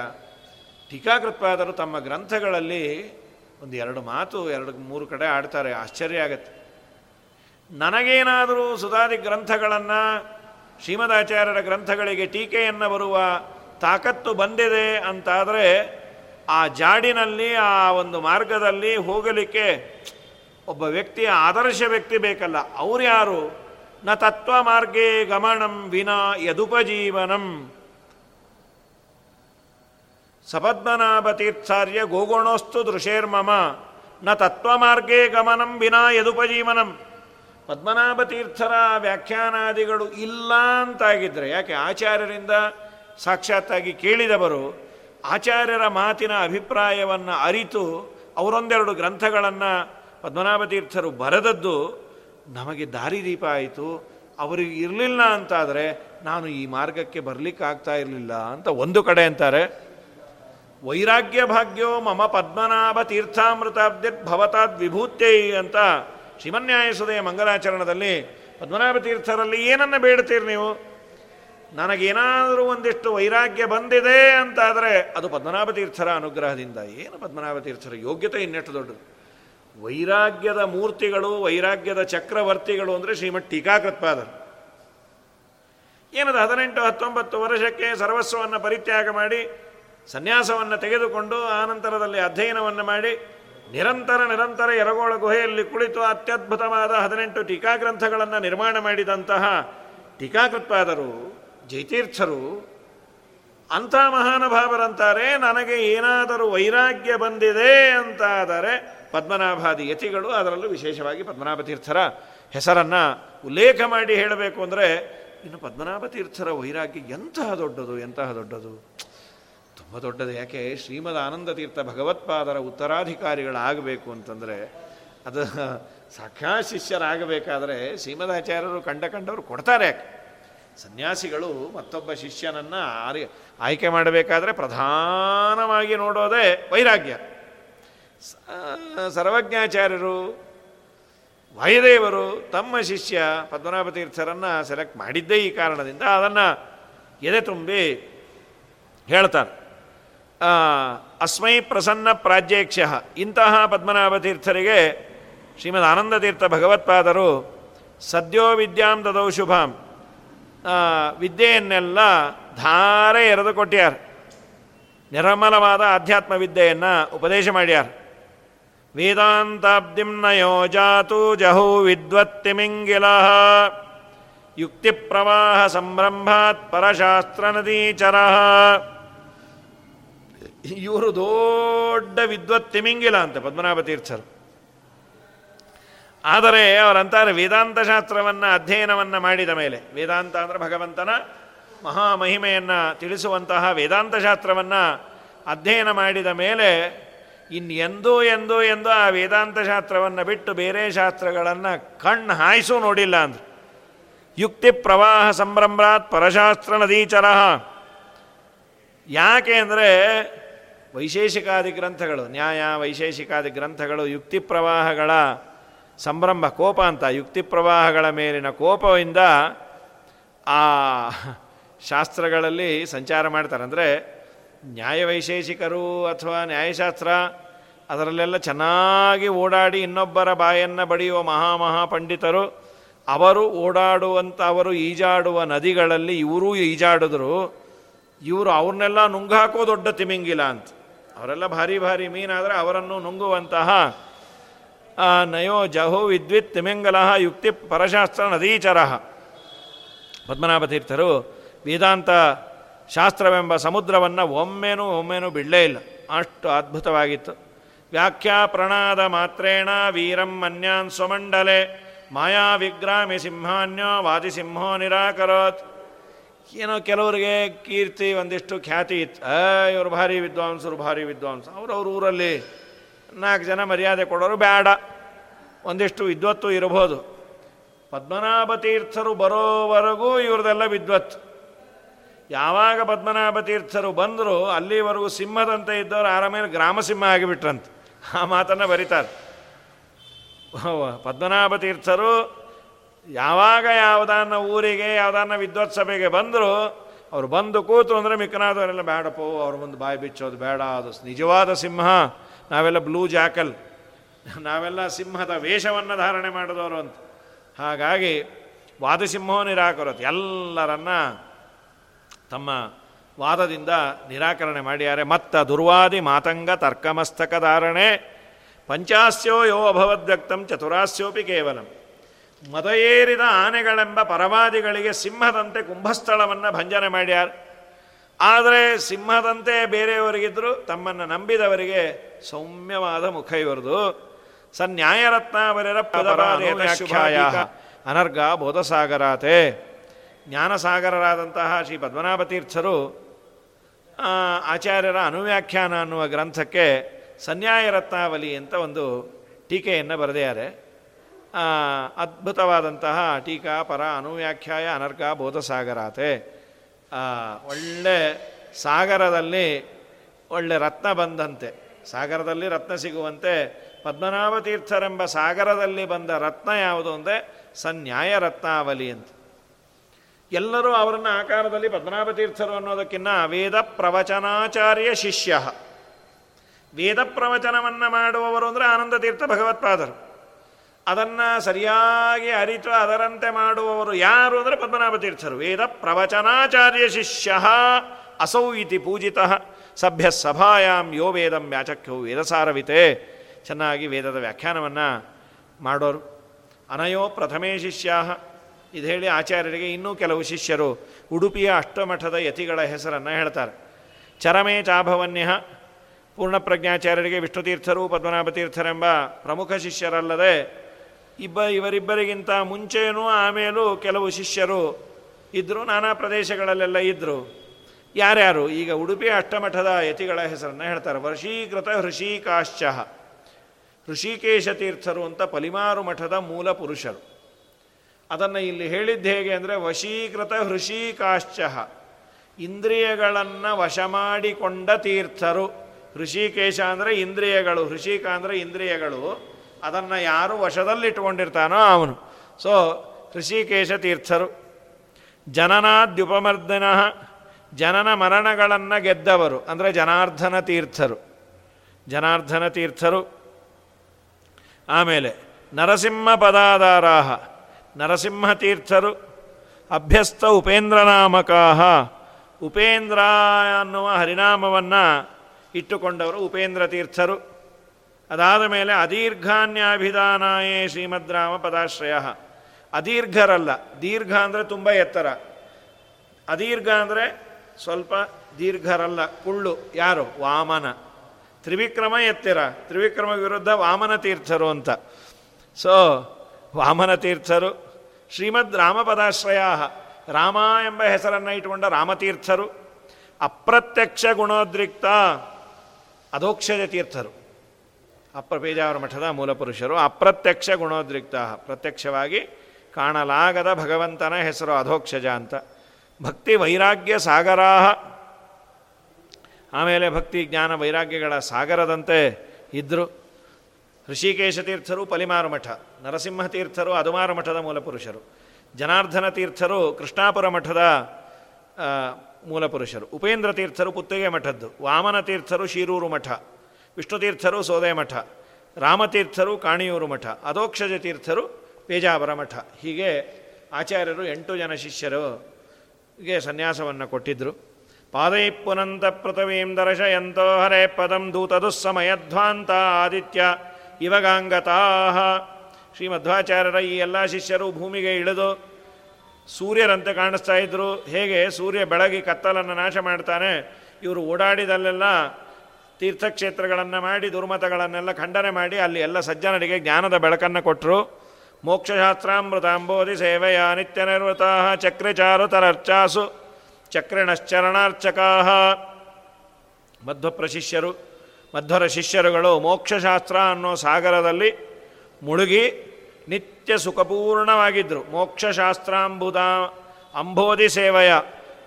ಟೀಕಾಕೃತ್ಪಾದರು ತಮ್ಮ ಗ್ರಂಥಗಳಲ್ಲಿ ಒಂದು ಎರಡು ಮಾತು, ಎರಡು ಮೂರು ಕಡೆ ಆಡ್ತಾರೆ, ಆಶ್ಚರ್ಯ ಆಗತ್ತೆ. ನನಗೇನಾದರೂ ಸುಧಾದಿ ಗ್ರಂಥಗಳನ್ನು, ಶ್ರೀಮದಾಚಾರ್ಯರ ಗ್ರಂಥಗಳಿಗೆ ಟೀಕೆಯನ್ನು ಬರುವ ತಾಕತ್ತು ಬಂದಿದೆ ಅಂತಾದರೆ, ಆ ಜಾಡಿನಲ್ಲಿ, ಆ ಒಂದು ಮಾರ್ಗದಲ್ಲಿ ಹೋಗಲಿಕ್ಕೆ ಒಬ್ಬ ವ್ಯಕ್ತಿಯ ಆದರ್ಶ ವ್ಯಕ್ತಿ ಬೇಕಲ್ಲ. ಅವ್ರು ಯಾರು ನ ತತ್ವ ಮಾರ್ಗೇ ಗಮನಂ ವಿನಾ ಯದುಪಜೀವನಂ. ಸಪದ್ಮನಾಭತೀರ್ಥಾರ್ಯ ಗೋಗುಣೋಸ್ತು ದೃಶೇರ್ಮಮ. ನ ತತ್ವಮಾರ್ಗೇ ಗಮನಂ ವಿನಾ ಯದುಪಜೀವನಂ. ಪದ್ಮನಾಭತೀರ್ಥರ ವ್ಯಾಖ್ಯಾನಾದಿಗಳು ಇಲ್ಲ ಅಂತಾಗಿದ್ದರೆ ಯಾಕೆ ಆಚಾರ್ಯರಿಂದ ಸಾಕ್ಷಾತ್ತಾಗಿ ಕೇಳಿದವರು, ಆಚಾರ್ಯರ ಮಾತಿನ ಅಭಿಪ್ರಾಯವನ್ನು ಅರಿತು ಅವರೊಂದೆರಡು ಗ್ರಂಥಗಳನ್ನು ಪದ್ಮನಾಭತೀರ್ಥರು ಬರೆದದ್ದು, ನಮಗೆ ದಾರಿದೀಪ ಆಯಿತು, ಅವರಿಗೆ ಇರಲಿಲ್ಲ ಅಂತಾದರೆ, ನಾನು ಈ ಮಾರ್ಗಕ್ಕೆ ಬರಲಿಕ್ಕಾಗ್ತಾ ಇರಲಿಲ್ಲ ಅಂತ ಒಂದು ಕಡೆ ಅಂತಾರೆ. ವೈರಾಗ್ಯ ಭಾಗ್ಯೋ ಮಮ ಪದ್ಮನಾಭ ತೀರ್ಥಾಮೃತಾಬ್ಧಿರ್ಭವತಾದ್ ವಿಭೂತ್ಯೈ ಅಂತ ಶ್ರೀಮನ್ಯಾಯಸುದಯ ಮಂಗಲಾಚರಣದಲ್ಲಿ ಪದ್ಮನಾಭ ತೀರ್ಥರಲ್ಲಿ ಏನನ್ನು ಬೇಡ್ತೀರಿ ನೀವು? ನನಗೇನಾದರೂ ಒಂದಿಷ್ಟು ವೈರಾಗ್ಯ ಬಂದಿದೆ ಅಂತಾದರೆ ಅದು ಪದ್ಮನಾಭ ತೀರ್ಥರ ಅನುಗ್ರಹದಿಂದ. ಏನು ಪದ್ಮನಾಭ ತೀರ್ಥರ ಯೋಗ್ಯತೆ ಇನ್ನೆಷ್ಟು ದೊಡ್ಡದು? ವೈರಾಗ್ಯದ ಮೂರ್ತಿಗಳು, ವೈರಾಗ್ಯದ ಚಕ್ರವರ್ತಿಗಳು ಅಂದರೆ ಶ್ರೀಮಠ್ ಟೀಕಾಕೃತ್ಪಾದರು. ಏನದು ಹದಿನೆಂಟು ಹತ್ತೊಂಬತ್ತು ವರ್ಷಕ್ಕೆ ಸರ್ವಸ್ವವನ್ನು ಪರಿತ್ಯಾಗ ಮಾಡಿ ಸನ್ಯಾಸವನ್ನು ತೆಗೆದುಕೊಂಡು ಆನಂತರದಲ್ಲಿ ಅಧ್ಯಯನವನ್ನು ಮಾಡಿ ನಿರಂತರ ನಿರಂತರ ಎರಗೋಳ ಗುಹೆಯಲ್ಲಿ ಕುಳಿತು ಅತ್ಯದ್ಭುತವಾದ ಹದಿನೆಂಟು ಟೀಕಾಗ್ರಂಥಗಳನ್ನು ನಿರ್ಮಾಣ ಮಾಡಿದಂತಹ ಟೀಕಾಕೃತ್ಪಾದರು, ಜೈತೀರ್ಥರು, ಅಂಥ ಮಹಾನುಭಾವರಂತಾರೆ, ನನಗೆ ಏನಾದರೂ ವೈರಾಗ್ಯ ಬಂದಿದೆ ಅಂತಾದರೆ ಪದ್ಮನಾಭಾದಿ ಯತಿಗಳು ಅದರಲ್ಲೂ ವಿಶೇಷವಾಗಿ ಪದ್ಮನಾಭ ತೀರ್ಥರ ಹೆಸರನ್ನು ಉಲ್ಲೇಖ ಮಾಡಿ ಹೇಳಬೇಕು ಅಂದರೆ, ಇನ್ನು ಪದ್ಮನಾಭ ತೀರ್ಥರ ವೈರಾಗ್ಯ ಎಂತಹ ದೊಡ್ಡದು ಎಂತಹ ದೊಡ್ಡದು? ತುಂಬ ದೊಡ್ಡದು. ಯಾಕೆ? ಶ್ರೀಮದ್ ಆನಂದ ತೀರ್ಥ ಭಗವತ್ಪಾದರ ಉತ್ತರಾಧಿಕಾರಿಗಳಾಗಬೇಕು ಅಂತಂದರೆ ಅದು ಸಾಕ್ಷಾ ಶಿಷ್ಯರಾಗಬೇಕಾದ್ರೆ ಶ್ರೀಮದಾಚಾರ್ಯರು ಕಂಡ ಕಂಡವರು ಕೊಡ್ತಾರೆ ಯಾಕೆ? ಸನ್ಯಾಸಿಗಳು ಮತ್ತೊಬ್ಬ ಶಿಷ್ಯನನ್ನು ಆರಿ ಆಯ್ಕೆ ಮಾಡಬೇಕಾದ್ರೆ ಪ್ರಧಾನವಾಗಿ ನೋಡೋದೇ ವೈರಾಗ್ಯ. ಸರ್ವಜ್ಞಾಚಾರ್ಯರು, ವಾಯುದೇವರು, ತಮ್ಮ ಶಿಷ್ಯ ಪದ್ಮನಾಭ ತೀರ್ಥರನ್ನು ಸೆಲೆಕ್ಟ್ ಮಾಡಿದ್ದೇ ಈ ಕಾರಣದಿಂದ ಅದನ್ನು ಎದೆ ತುಂಬಿ ಹೇಳ್ತಾರೆ. ಅಸ್ಮೈ ಪ್ರಸನ್ನ ಪ್ರಾಜ್ಯೇಕ್ಷ ಇಂತಹ ಪದ್ಮನಾಭ ತೀರ್ಥರಿಗೆ ಶ್ರೀಮದ್ ಆನಂದ ತೀರ್ಥ ಭಗವತ್ಪಾದರು ಸದ್ಯೋ ವಿದ್ಯಾಂ ದದೌ ಶುಭಾಂ. ವಿದ್ಯೆಯನ್ನೆಲ್ಲ ಧಾರೆ ಎರೆದು ಕೊಟ್ಟ್ಯಾರ ನಿರ್ಮಲವಾದ ಆಧ್ಯಾತ್ಮ ವಿದ್ಯೆಯನ್ನು ಉಪದೇಶ ಮಾಡ್ಯಾರ. ವೇದಾಂತಾಬ್ದಿಂ ನಯೋಜಾತು ಜಹು ವಿದ್ವತ್ತಿಮಿಂಗಿಲ. ಯುಕ್ತಿ ಪ್ರವಾಹ ಸಂಭ್ರಂಭಾತ್ ಪರಶಾಸ್ತ್ರ ನದೀಚರ. ಇವರು ದೊಡ್ಡ ವಿದ್ವತ್ ತಿಮಿಂಗಿಲ್ಲ ಅಂತ ಪದ್ಮನಾಭ ತೀರ್ಥರು. ಆದರೆ ಅವರಂತಾರೆ ವೇದಾಂತ ಶಾಸ್ತ್ರವನ್ನು, ಅಧ್ಯಯನವನ್ನು ಮಾಡಿದ ಮೇಲೆ. ವೇದಾಂತ ಅಂದರೆ ಭಗವಂತನ ಮಹಾಮಹಿಮೆಯನ್ನು ತಿಳಿಸುವಂತಹ ವೇದಾಂತ ಶಾಸ್ತ್ರವನ್ನು ಅಧ್ಯಯನ ಮಾಡಿದ ಮೇಲೆ ಇನ್ನು ಎಂದೂ ಎಂದೂ ಎಂದು ಆ ವೇದಾಂತ ಶಾಸ್ತ್ರವನ್ನು ಬಿಟ್ಟು ಬೇರೆ ಶಾಸ್ತ್ರಗಳನ್ನು ಕಣ್ಣು ಹಾಯಿಸೂ ನೋಡಿಲ್ಲ ಅಂದರು. ಯುಕ್ತಿ ಪ್ರವಾಹ ಸಂಭ್ರಮ್ರಾತ್ ಪರಶಾಸ್ತ್ರ ನದೀಚರ ಯಾಕೆ ಅಂದರೆ ವೈಶೇಷಿಕಾದಿ ಗ್ರಂಥಗಳು, ನ್ಯಾಯ, ವೈಶೇಷಿಕಾದಿ ಗ್ರಂಥಗಳು, ಯುಕ್ತಿ ಪ್ರವಾಹಗಳ ಸಂಭ್ರಮ, ಕೋಪ ಅಂತ, ಯುಕ್ತಿ ಪ್ರವಾಹಗಳ ಮೇಲಿನ ಕೋಪದಿಂದ ಆ ಶಾಸ್ತ್ರಗಳಲ್ಲಿ ಸಂಚಾರ ಮಾಡ್ತಾರೆ. ಅಂದರೆ ನ್ಯಾಯವೈಶೇಷಿಕರು ಅಥವಾ ನ್ಯಾಯಶಾಸ್ತ್ರ ಅದರಲ್ಲೆಲ್ಲ ಚೆನ್ನಾಗಿ ಓಡಾಡಿ ಇನ್ನೊಬ್ಬರ ಬಾಯನ್ನು ಬಡಿಯುವ ಮಹಾ ಪಂಡಿತರು, ಅವರು ಓಡಾಡುವಂಥ ಅವರು ಈಜಾಡುವ ನದಿಗಳಲ್ಲಿ ಇವರೂ ಈಜಾಡಿದ್ರು, ಇವರು ಅವ್ರನ್ನೆಲ್ಲ ನುಂಗಾಕೋ ದೊಡ್ಡ ತಿಮಿಂಗಿಲ್ಲ ಅಂತ. ಅವರೆಲ್ಲ ಭಾರಿ ಭಾರಿ ಮೀನಾದರೆ ಅವರನ್ನು ನುಂಗುವಂತಹ ನಯೋ ಜಹೋ ವಿದ್ವಿತ್ ತಿಮಿಂಗಲ ಯುಕ್ತಿ ಪರಶಾಸ್ತ್ರ ನದೀಚರ ಪದ್ಮನಾಭ ತೀರ್ಥರು ವೇದಾಂತ ಶಾಸ್ತ್ರವೆಂಬ ಸಮುದ್ರವನ್ನು ಒಮ್ಮೆನೂ ಒಮ್ಮೆನೂ ಬಿಡಲೇ ಇಲ್ಲ. ಅಷ್ಟು ಅದ್ಭುತವಾಗಿತ್ತು. ವ್ಯಾಖ್ಯಾ ಪ್ರಣಾದ ಮಾತ್ರೇಣ ವೀರಂ ಮನ್ಯಾನ್ ಸ್ವಮಂಡಲೆ ಮಾಯಾ ವಿಗ್ರಾಮಿ ಸಿಂಹಾನ್ಯೋ ವಾದಿಸಿಂಹೋ ನಿರಾಕರೋತ್. ಏನೋ ಕೆಲವರಿಗೆ ಕೀರ್ತಿ ಒಂದಿಷ್ಟು ಖ್ಯಾತಿ ಇತ್ತು. ಇವರು ಭಾರಿ ವಿದ್ವಾಂಸರು, ಭಾರಿ ವಿದ್ವಾಂಸ. ಅವ್ರವ್ರ ಊರಲ್ಲಿ ನಾಲ್ಕು ಜನ ಮರ್ಯಾದೆ ಕೊಡೋರು ಬೇಡ. ಒಂದಿಷ್ಟು ವಿದ್ವತ್ತು ಇರಬಹುದು. ಪದ್ಮನಾಭ ತೀರ್ಥರು ಬರೋವರೆಗೂ ಇವ್ರದೆಲ್ಲ ವಿದ್ವತ್ತು. ಯಾವಾಗ ಪದ್ಮನಾಭ ತೀರ್ಥರು ಬಂದರು ಅಲ್ಲಿವರೆಗೂ ಸಿಂಹದಂತೆ ಇದ್ದವರು ಆರಾಮೇಲೆ ಗ್ರಾಮಸಿಂಹ ಆಗಿಬಿಟ್ರಂತೆ. ಆ ಮಾತನ್ನು ಬರೀತಾರೆ. ಪದ್ಮನಾಭ ತೀರ್ಥರು ಯಾವಾಗ ಯಾವುದನ್ನ ಊರಿಗೆ ಯಾವುದನ್ನ ವಿದ್ವತ್ ಸಭೆಗೆ ಬಂದರು, ಅವರು ಬಂದು ಕೂತು ಅಂದರೆ ಮಿಕ್ಕನಾದವರೆಲ್ಲ ಬೇಡಪ್ಪೋ, ಅವ್ರ ಮುಂದೆ ಬಾಯಿ ಬಿಚ್ಚೋದು ಬೇಡ, ಅದು ನಿಜವಾದ ಸಿಂಹ. ನಾವೆಲ್ಲ ಬ್ಲೂ ಜಾಕಲ್. ನಾವೆಲ್ಲ ಸಿಂಹದ ವೇಷವನ್ನು ಧಾರಣೆ ಮಾಡಿದವರು ಅಂತ. ಹಾಗಾಗಿ ವಾದಸಿಂಹೋ ನಿರಾಕರತ್. ಎಲ್ಲರನ್ನ ತಮ್ಮ ವಾದದಿಂದ ನಿರಾಕರಣೆ ಮಾಡಿದ್ದಾರೆ ಮತ್ತ ದುರ್ವಾದಿ ಮಾತಂಗ ತರ್ಕಮಸ್ತಕ ಧಾರಣೆ. ಪಂಚಾಸ್ಯೋ ಯೋ ಅಭವದ್ವ್ಯಕ್ತಂ ಚತುರಾಸ್ಯೋಪಿ ಕೇವಲಂ. ಮದಯೇರಿದ ಆನೆಗಳೆಂಬ ಪರವಾದಿಗಳಿಗೆ ಸಿಂಹದಂತೆ ಕುಂಭಸ್ಥಳವನ್ನು ಭಂಜನೆ ಮಾಡ್ಯಾರ. ಆದರೆ ಸಿಂಹದಂತೆ ಬೇರೆಯವರಿಗಿದ್ದರೂ ತಮ್ಮನ್ನು ನಂಬಿದವರಿಗೆ ಸೌಮ್ಯವಾದ ಮುಖ ಇವರದು. ಸನ್ಯಾಯರತ್ನಾವರರ ಪದಪಾದೇತಾಖ್ಯಾಯ ಅನರ್ಗ ಬೋಧಸಾಗರಾತೆ. ಜ್ಞಾನಸಾಗರರಾದಂತಹ ಶ್ರೀ ಪದ್ಮನಾಭ ತೀರ್ಥರು ಆಚಾರ್ಯರ ಅನುವ್ಯಾಖ್ಯಾನ ಅನ್ನುವ ಗ್ರಂಥಕ್ಕೆ ಸನ್ಯಾಯರತ್ನಾವಲಿ ಅಂತ ಒಂದು ಟೀಕೆಯನ್ನು ಬರೆದಿದ್ದಾರೆ. ಅದ್ಭುತವಾದಂತಹ ಟೀಕಾ, ಪರ, ಅನುವ್ಯಾಖ್ಯಾಯ ಅನರ್ಕ ಬೋಧಸಾಗರಾತೆ. ಒಳ್ಳೆ ಸಾಗರದಲ್ಲಿ ಒಳ್ಳೆ ರತ್ನ ಬಂದಂತೆ. ಸಾಗರದಲ್ಲಿ ರತ್ನ ಸಿಗುವಂತೆ ಪದ್ಮನಾಭತೀರ್ಥರೆಂಬ ಸಾಗರದಲ್ಲಿ ಬಂದ ರತ್ನ ಯಾವುದು ಅಂದರೆ ಸನ್ಯಾಯ ರತ್ನಾವಲಿ ಅಂತ. ಎಲ್ಲರೂ ಅವರನ್ನು ಆಕಾರದಲ್ಲಿ ಪದ್ಮನಾಭತೀರ್ಥರು ಅನ್ನೋದಕ್ಕಿಂತ ವೇದ ಪ್ರವಚನಾಚಾರ್ಯ ಶಿಷ್ಯ. ವೇದ ಪ್ರವಚನವನ್ನು ಮಾಡುವವರು ಅಂದರೆ ಆನಂದ ತೀರ್ಥ ಭಗವತ್ಪಾದರು. ಅದನ್ನು ಸರಿಯಾಗಿ ಅರಿತು ಅದರಂತೆ ಮಾಡುವವರು ಯಾರು ಅಂದರೆ ಪದ್ಮನಾಭ ತೀರ್ಥರು. ವೇದ ಪ್ರವಚನಾಚಾರ್ಯ ಶಿಷ್ಯ ಅಸೌ ಇತಿ ಪೂಜಿತ. ಸಭ್ಯ ಸಭಾಯಾಂ ಯೋ ವೇದಂ ವ್ಯಾಚಕ್ಯೋ ವೇದಸಾರವಿತೆ. ಚೆನ್ನಾಗಿ ವೇದದ ವ್ಯಾಖ್ಯಾನವನ್ನು ಮಾಡೋರು. ಅನಯೋ ಪ್ರಥಮೇ ಶಿಷ್ಯ. ಇದು ಹೇಳಿ ಆಚಾರ್ಯರಿಗೆ ಇನ್ನೂ ಕೆಲವು ಶಿಷ್ಯರು ಉಡುಪಿಯ ಅಷ್ಟಮಠದ ಯತಿಗಳ ಹೆಸರನ್ನು ಹೇಳ್ತಾರೆ. ಚರಮೇ ಚಾಭವನ್ಯ. ಪೂರ್ಣಪ್ರಜ್ಞಾಚಾರ್ಯರಿಗೆ ವಿಷ್ಣುತೀರ್ಥರು ಪದ್ಮನಾಭತೀರ್ಥರೆಂಬ ಪ್ರಮುಖ ಶಿಷ್ಯರಲ್ಲದೆ ಇಬ್ಬ ಇವರಿಬ್ಬರಿಗಿಂತ ಮುಂಚೆಯೂ ಆಮೇಲೂ ಕೆಲವು ಶಿಷ್ಯರು ಇದ್ದರು ನಾನಾ ಪ್ರದೇಶಗಳಲ್ಲೆಲ್ಲ ಇದ್ದರು ಯಾರ್ಯಾರು? ಈಗ ಉಡುಪಿ ಅಷ್ಟಮಠದ ಯತಿಗಳ ಹೆಸರನ್ನು ಹೇಳ್ತಾರೆ. ವರ್ಷೀಕೃತ ಹೃಷಿಕಾಶ್ಚ. ಋಷಿಕೇಶ ತೀರ್ಥರು ಅಂತ ಪಲಿಮಾರು ಮಠದ ಮೂಲ ಪುರುಷರು. ಅದನ್ನು ಇಲ್ಲಿ ಹೇಳಿದ್ದು ಹೇಗೆ ಅಂದರೆ, ವಶೀಕೃತ ಹೃಷಿಕಾಶ್ಚ. ಇಂದ್ರಿಯಗಳನ್ನು ವಶ ಮಾಡಿಕೊಂಡ ತೀರ್ಥರು. ಋಷಿಕೇಶ ಅಂದರೆ ಇಂದ್ರಿಯಗಳು, ಹೃಷಿಕ ಅಂದರೆ ಇಂದ್ರಿಯಗಳು. ಅದನ್ನು ಯಾರು ವಶದಲ್ಲಿಟ್ಟುಕೊಂಡಿರ್ತಾನೋ ಅವನು. ಸೊ ಋಷಿಕೇಶ ತೀರ್ಥರು, ಜನನಾದ್ಯುಪಮರ್ದನ, ಜನನ ಮರಣಗಳನ್ನು ಗೆದ್ದವರು, ಅಂದರೆ ಜನಾರ್ಧನ ತೀರ್ಥರು. ಜನಾರ್ಧನ ತೀರ್ಥರು, ಆಮೇಲೆ ನರಸಿಂಹ ಪದಾಧಾರಾಹ, ನರಸಿಂಹ ತೀರ್ಥರು, ಅಭ್ಯಸ್ತ ಉಪೇಂದ್ರನಾಮಕಾಹ. ಉಪೇಂದ್ರ ಅನ್ನುವ ಹರಿನಾಮವನ್ನು ಇಟ್ಟುಕೊಂಡವರು ಉಪೇಂದ್ರ ತೀರ್ಥರು. ಅದಾದ ಮೇಲೆ ಅದೀರ್ಘಾನ್ಯಾಭಿಧಾನಾಯೇ ಶ್ರೀಮದ್ರಾಮ ಪದಾಶ್ರಯ ಅದೀರ್ಘರಲ್ಲ, ದೀರ್ಘ ಅಂದರೆ ತುಂಬ ಎತ್ತರ. ಅದೀರ್ಘ ಅಂದರೆ ಸ್ವಲ್ಪ ದೀರ್ಘರಲ್ಲ, ಕುಳ್ಳು, ಯಾರು? ವಾಮನ. ತ್ರಿವಿಕ್ರಮ ಎತ್ತಿರ. ತ್ರಿವಿಕ್ರಮ ವಿರುದ್ಧ ವಾಮನ ತೀರ್ಥರು ಅಂತ. ಸೊ ವಾಮನ ತೀರ್ಥರು ಶ್ರೀಮದ್ ರಾಮಪದಾಶ್ರಯ ರಾಮ ಎಂಬ ಹೆಸರನ್ನು ಇಟ್ಟುಕೊಂಡ ರಾಮತೀರ್ಥರು. ಅಪ್ರತ್ಯಕ್ಷ ಗುಣೋದ್ರಿಕ್ತ ಅಧೋಕ್ಷಜ ತೀರ್ಥರು ಅಪ್ರಪೇಜಾವರ ಮಠದ ಮೂಲಪುರುಷರು ಅಪ್ರತ್ಯಕ್ಷ ಗುಣೋದ್ರಿಕ್ತ, ಪ್ರತ್ಯಕ್ಷವಾಗಿ ಕಾಣಲಾಗದ ಭಗವಂತನ ಹೆಸರು ಅಧೋಕ್ಷಜ ಅಂತ. ಭಕ್ತಿ ವೈರಾಗ್ಯ ಸಾಗರಾಹ. ಆಮೇಲೆ ಭಕ್ತಿ ಜ್ಞಾನ ವೈರಾಗ್ಯಗಳ ಸಾಗರದಂತೆ ಇದ್ದರು ಋಷಿಕೇಶ ತೀರ್ಥರು ಪಲಿಮಾರು ಮಠ ನರಸಿಂಹ ತೀರ್ಥರು ಅದುಮಾರು ಮಠದ ಮೂಲಪುರುಷರು, ಜನಾರ್ದನ ತೀರ್ಥರು ಕೃಷ್ಣಾಪುರ ಮಠದ ಮೂಲಪುರುಷರು, ಉಪೇಂದ್ರ ತೀರ್ಥರು ಪುತ್ತಿಗೆ ಮಠದ್ದು, ವಾಮನ ತೀರ್ಥರು ಶೀರೂರು ಮಠ. ವಿಷ್ಣುತೀರ್ಥರು ಸೋದೆ ಮಠ, ರಾಮತೀರ್ಥರು ಕಾಣಿಯೂರು ಮಠ ಅಧೋಕ್ಷಜ ತೀರ್ಥರು ಪೇಜಾವರ ಮಠ. ಹೀಗೆ ಆಚಾರ್ಯರು ಎಂಟು ಜನ ಶಿಷ್ಯರು ಗೆ ಸನ್ಯಾಸವನ್ನು ಕೊಟ್ಟಿದ್ದರು ಪಾದೈ ಪುನಂತ ಪೃಥವೀಂ ದರ್ಶಯಂತೋ ಹರೇ ಪದಂ ದೂತದುಸ್ಸಮಯಧ್ವಾಂತ ಆದಿತ್ಯ ಇವಗಾಂಗತಾ ಶ್ರೀ ಮಧ್ವಾಚಾರ್ಯರ ಈ ಎಲ್ಲ ಶಿಷ್ಯರು ಭೂಮಿಗೆ ಇಳಿದು ಸೂರ್ಯರಂತೆ ಕಾಣಿಸ್ತಾ ಇದ್ದರು ಹೇಗೆ ಸೂರ್ಯ ಬೆಳಗಿ ಕತ್ತಲನ್ನು ನಾಶ ಮಾಡ್ತಾನೆ, ಇವರು ಓಡಾಡಿದಲ್ಲೆಲ್ಲ ತೀರ್ಥಕ್ಷೇತ್ರಗಳನ್ನು ಮಾಡಿ, ದುರ್ಮತಗಳನ್ನೆಲ್ಲ ಖಂಡನೆ ಮಾಡಿ, ಅಲ್ಲಿ ಎಲ್ಲ ಸಜ್ಜನರಿಗೆ ಜ್ಞಾನದ ಬೆಳಕನ್ನು ಕೊಟ್ಟರು ಮೋಕ್ಷಶಾಸ್ತ್ರಾಮೃತಾಂಬೋಧಿ ಸೇವೆಯ ನಿತ್ಯ ನಿರ್ವೃತ ಚಕ್ರಚಾರುತರರ್ಚಾಸು ಚಕ್ರಿಣಶ್ಚರಣಾರ್ಚಕಾ. ಮಧ್ವ ಪ್ರಶಿಷ್ಯರು ಮಧ್ವರ ಶಿಷ್ಯರುಗಳು ಮೋಕ್ಷಶಾಸ್ತ್ರ ಅನ್ನೋ ಸಾಗರದಲ್ಲಿ ಮುಳುಗಿ ನಿತ್ಯ ಸುಖಪೂರ್ಣವಾಗಿದ್ದರು ಮೋಕ್ಷಶಾಸ್ತ್ರಾಂಬುದ ಅಂಬೋಧಿ ಸೇವೆಯ.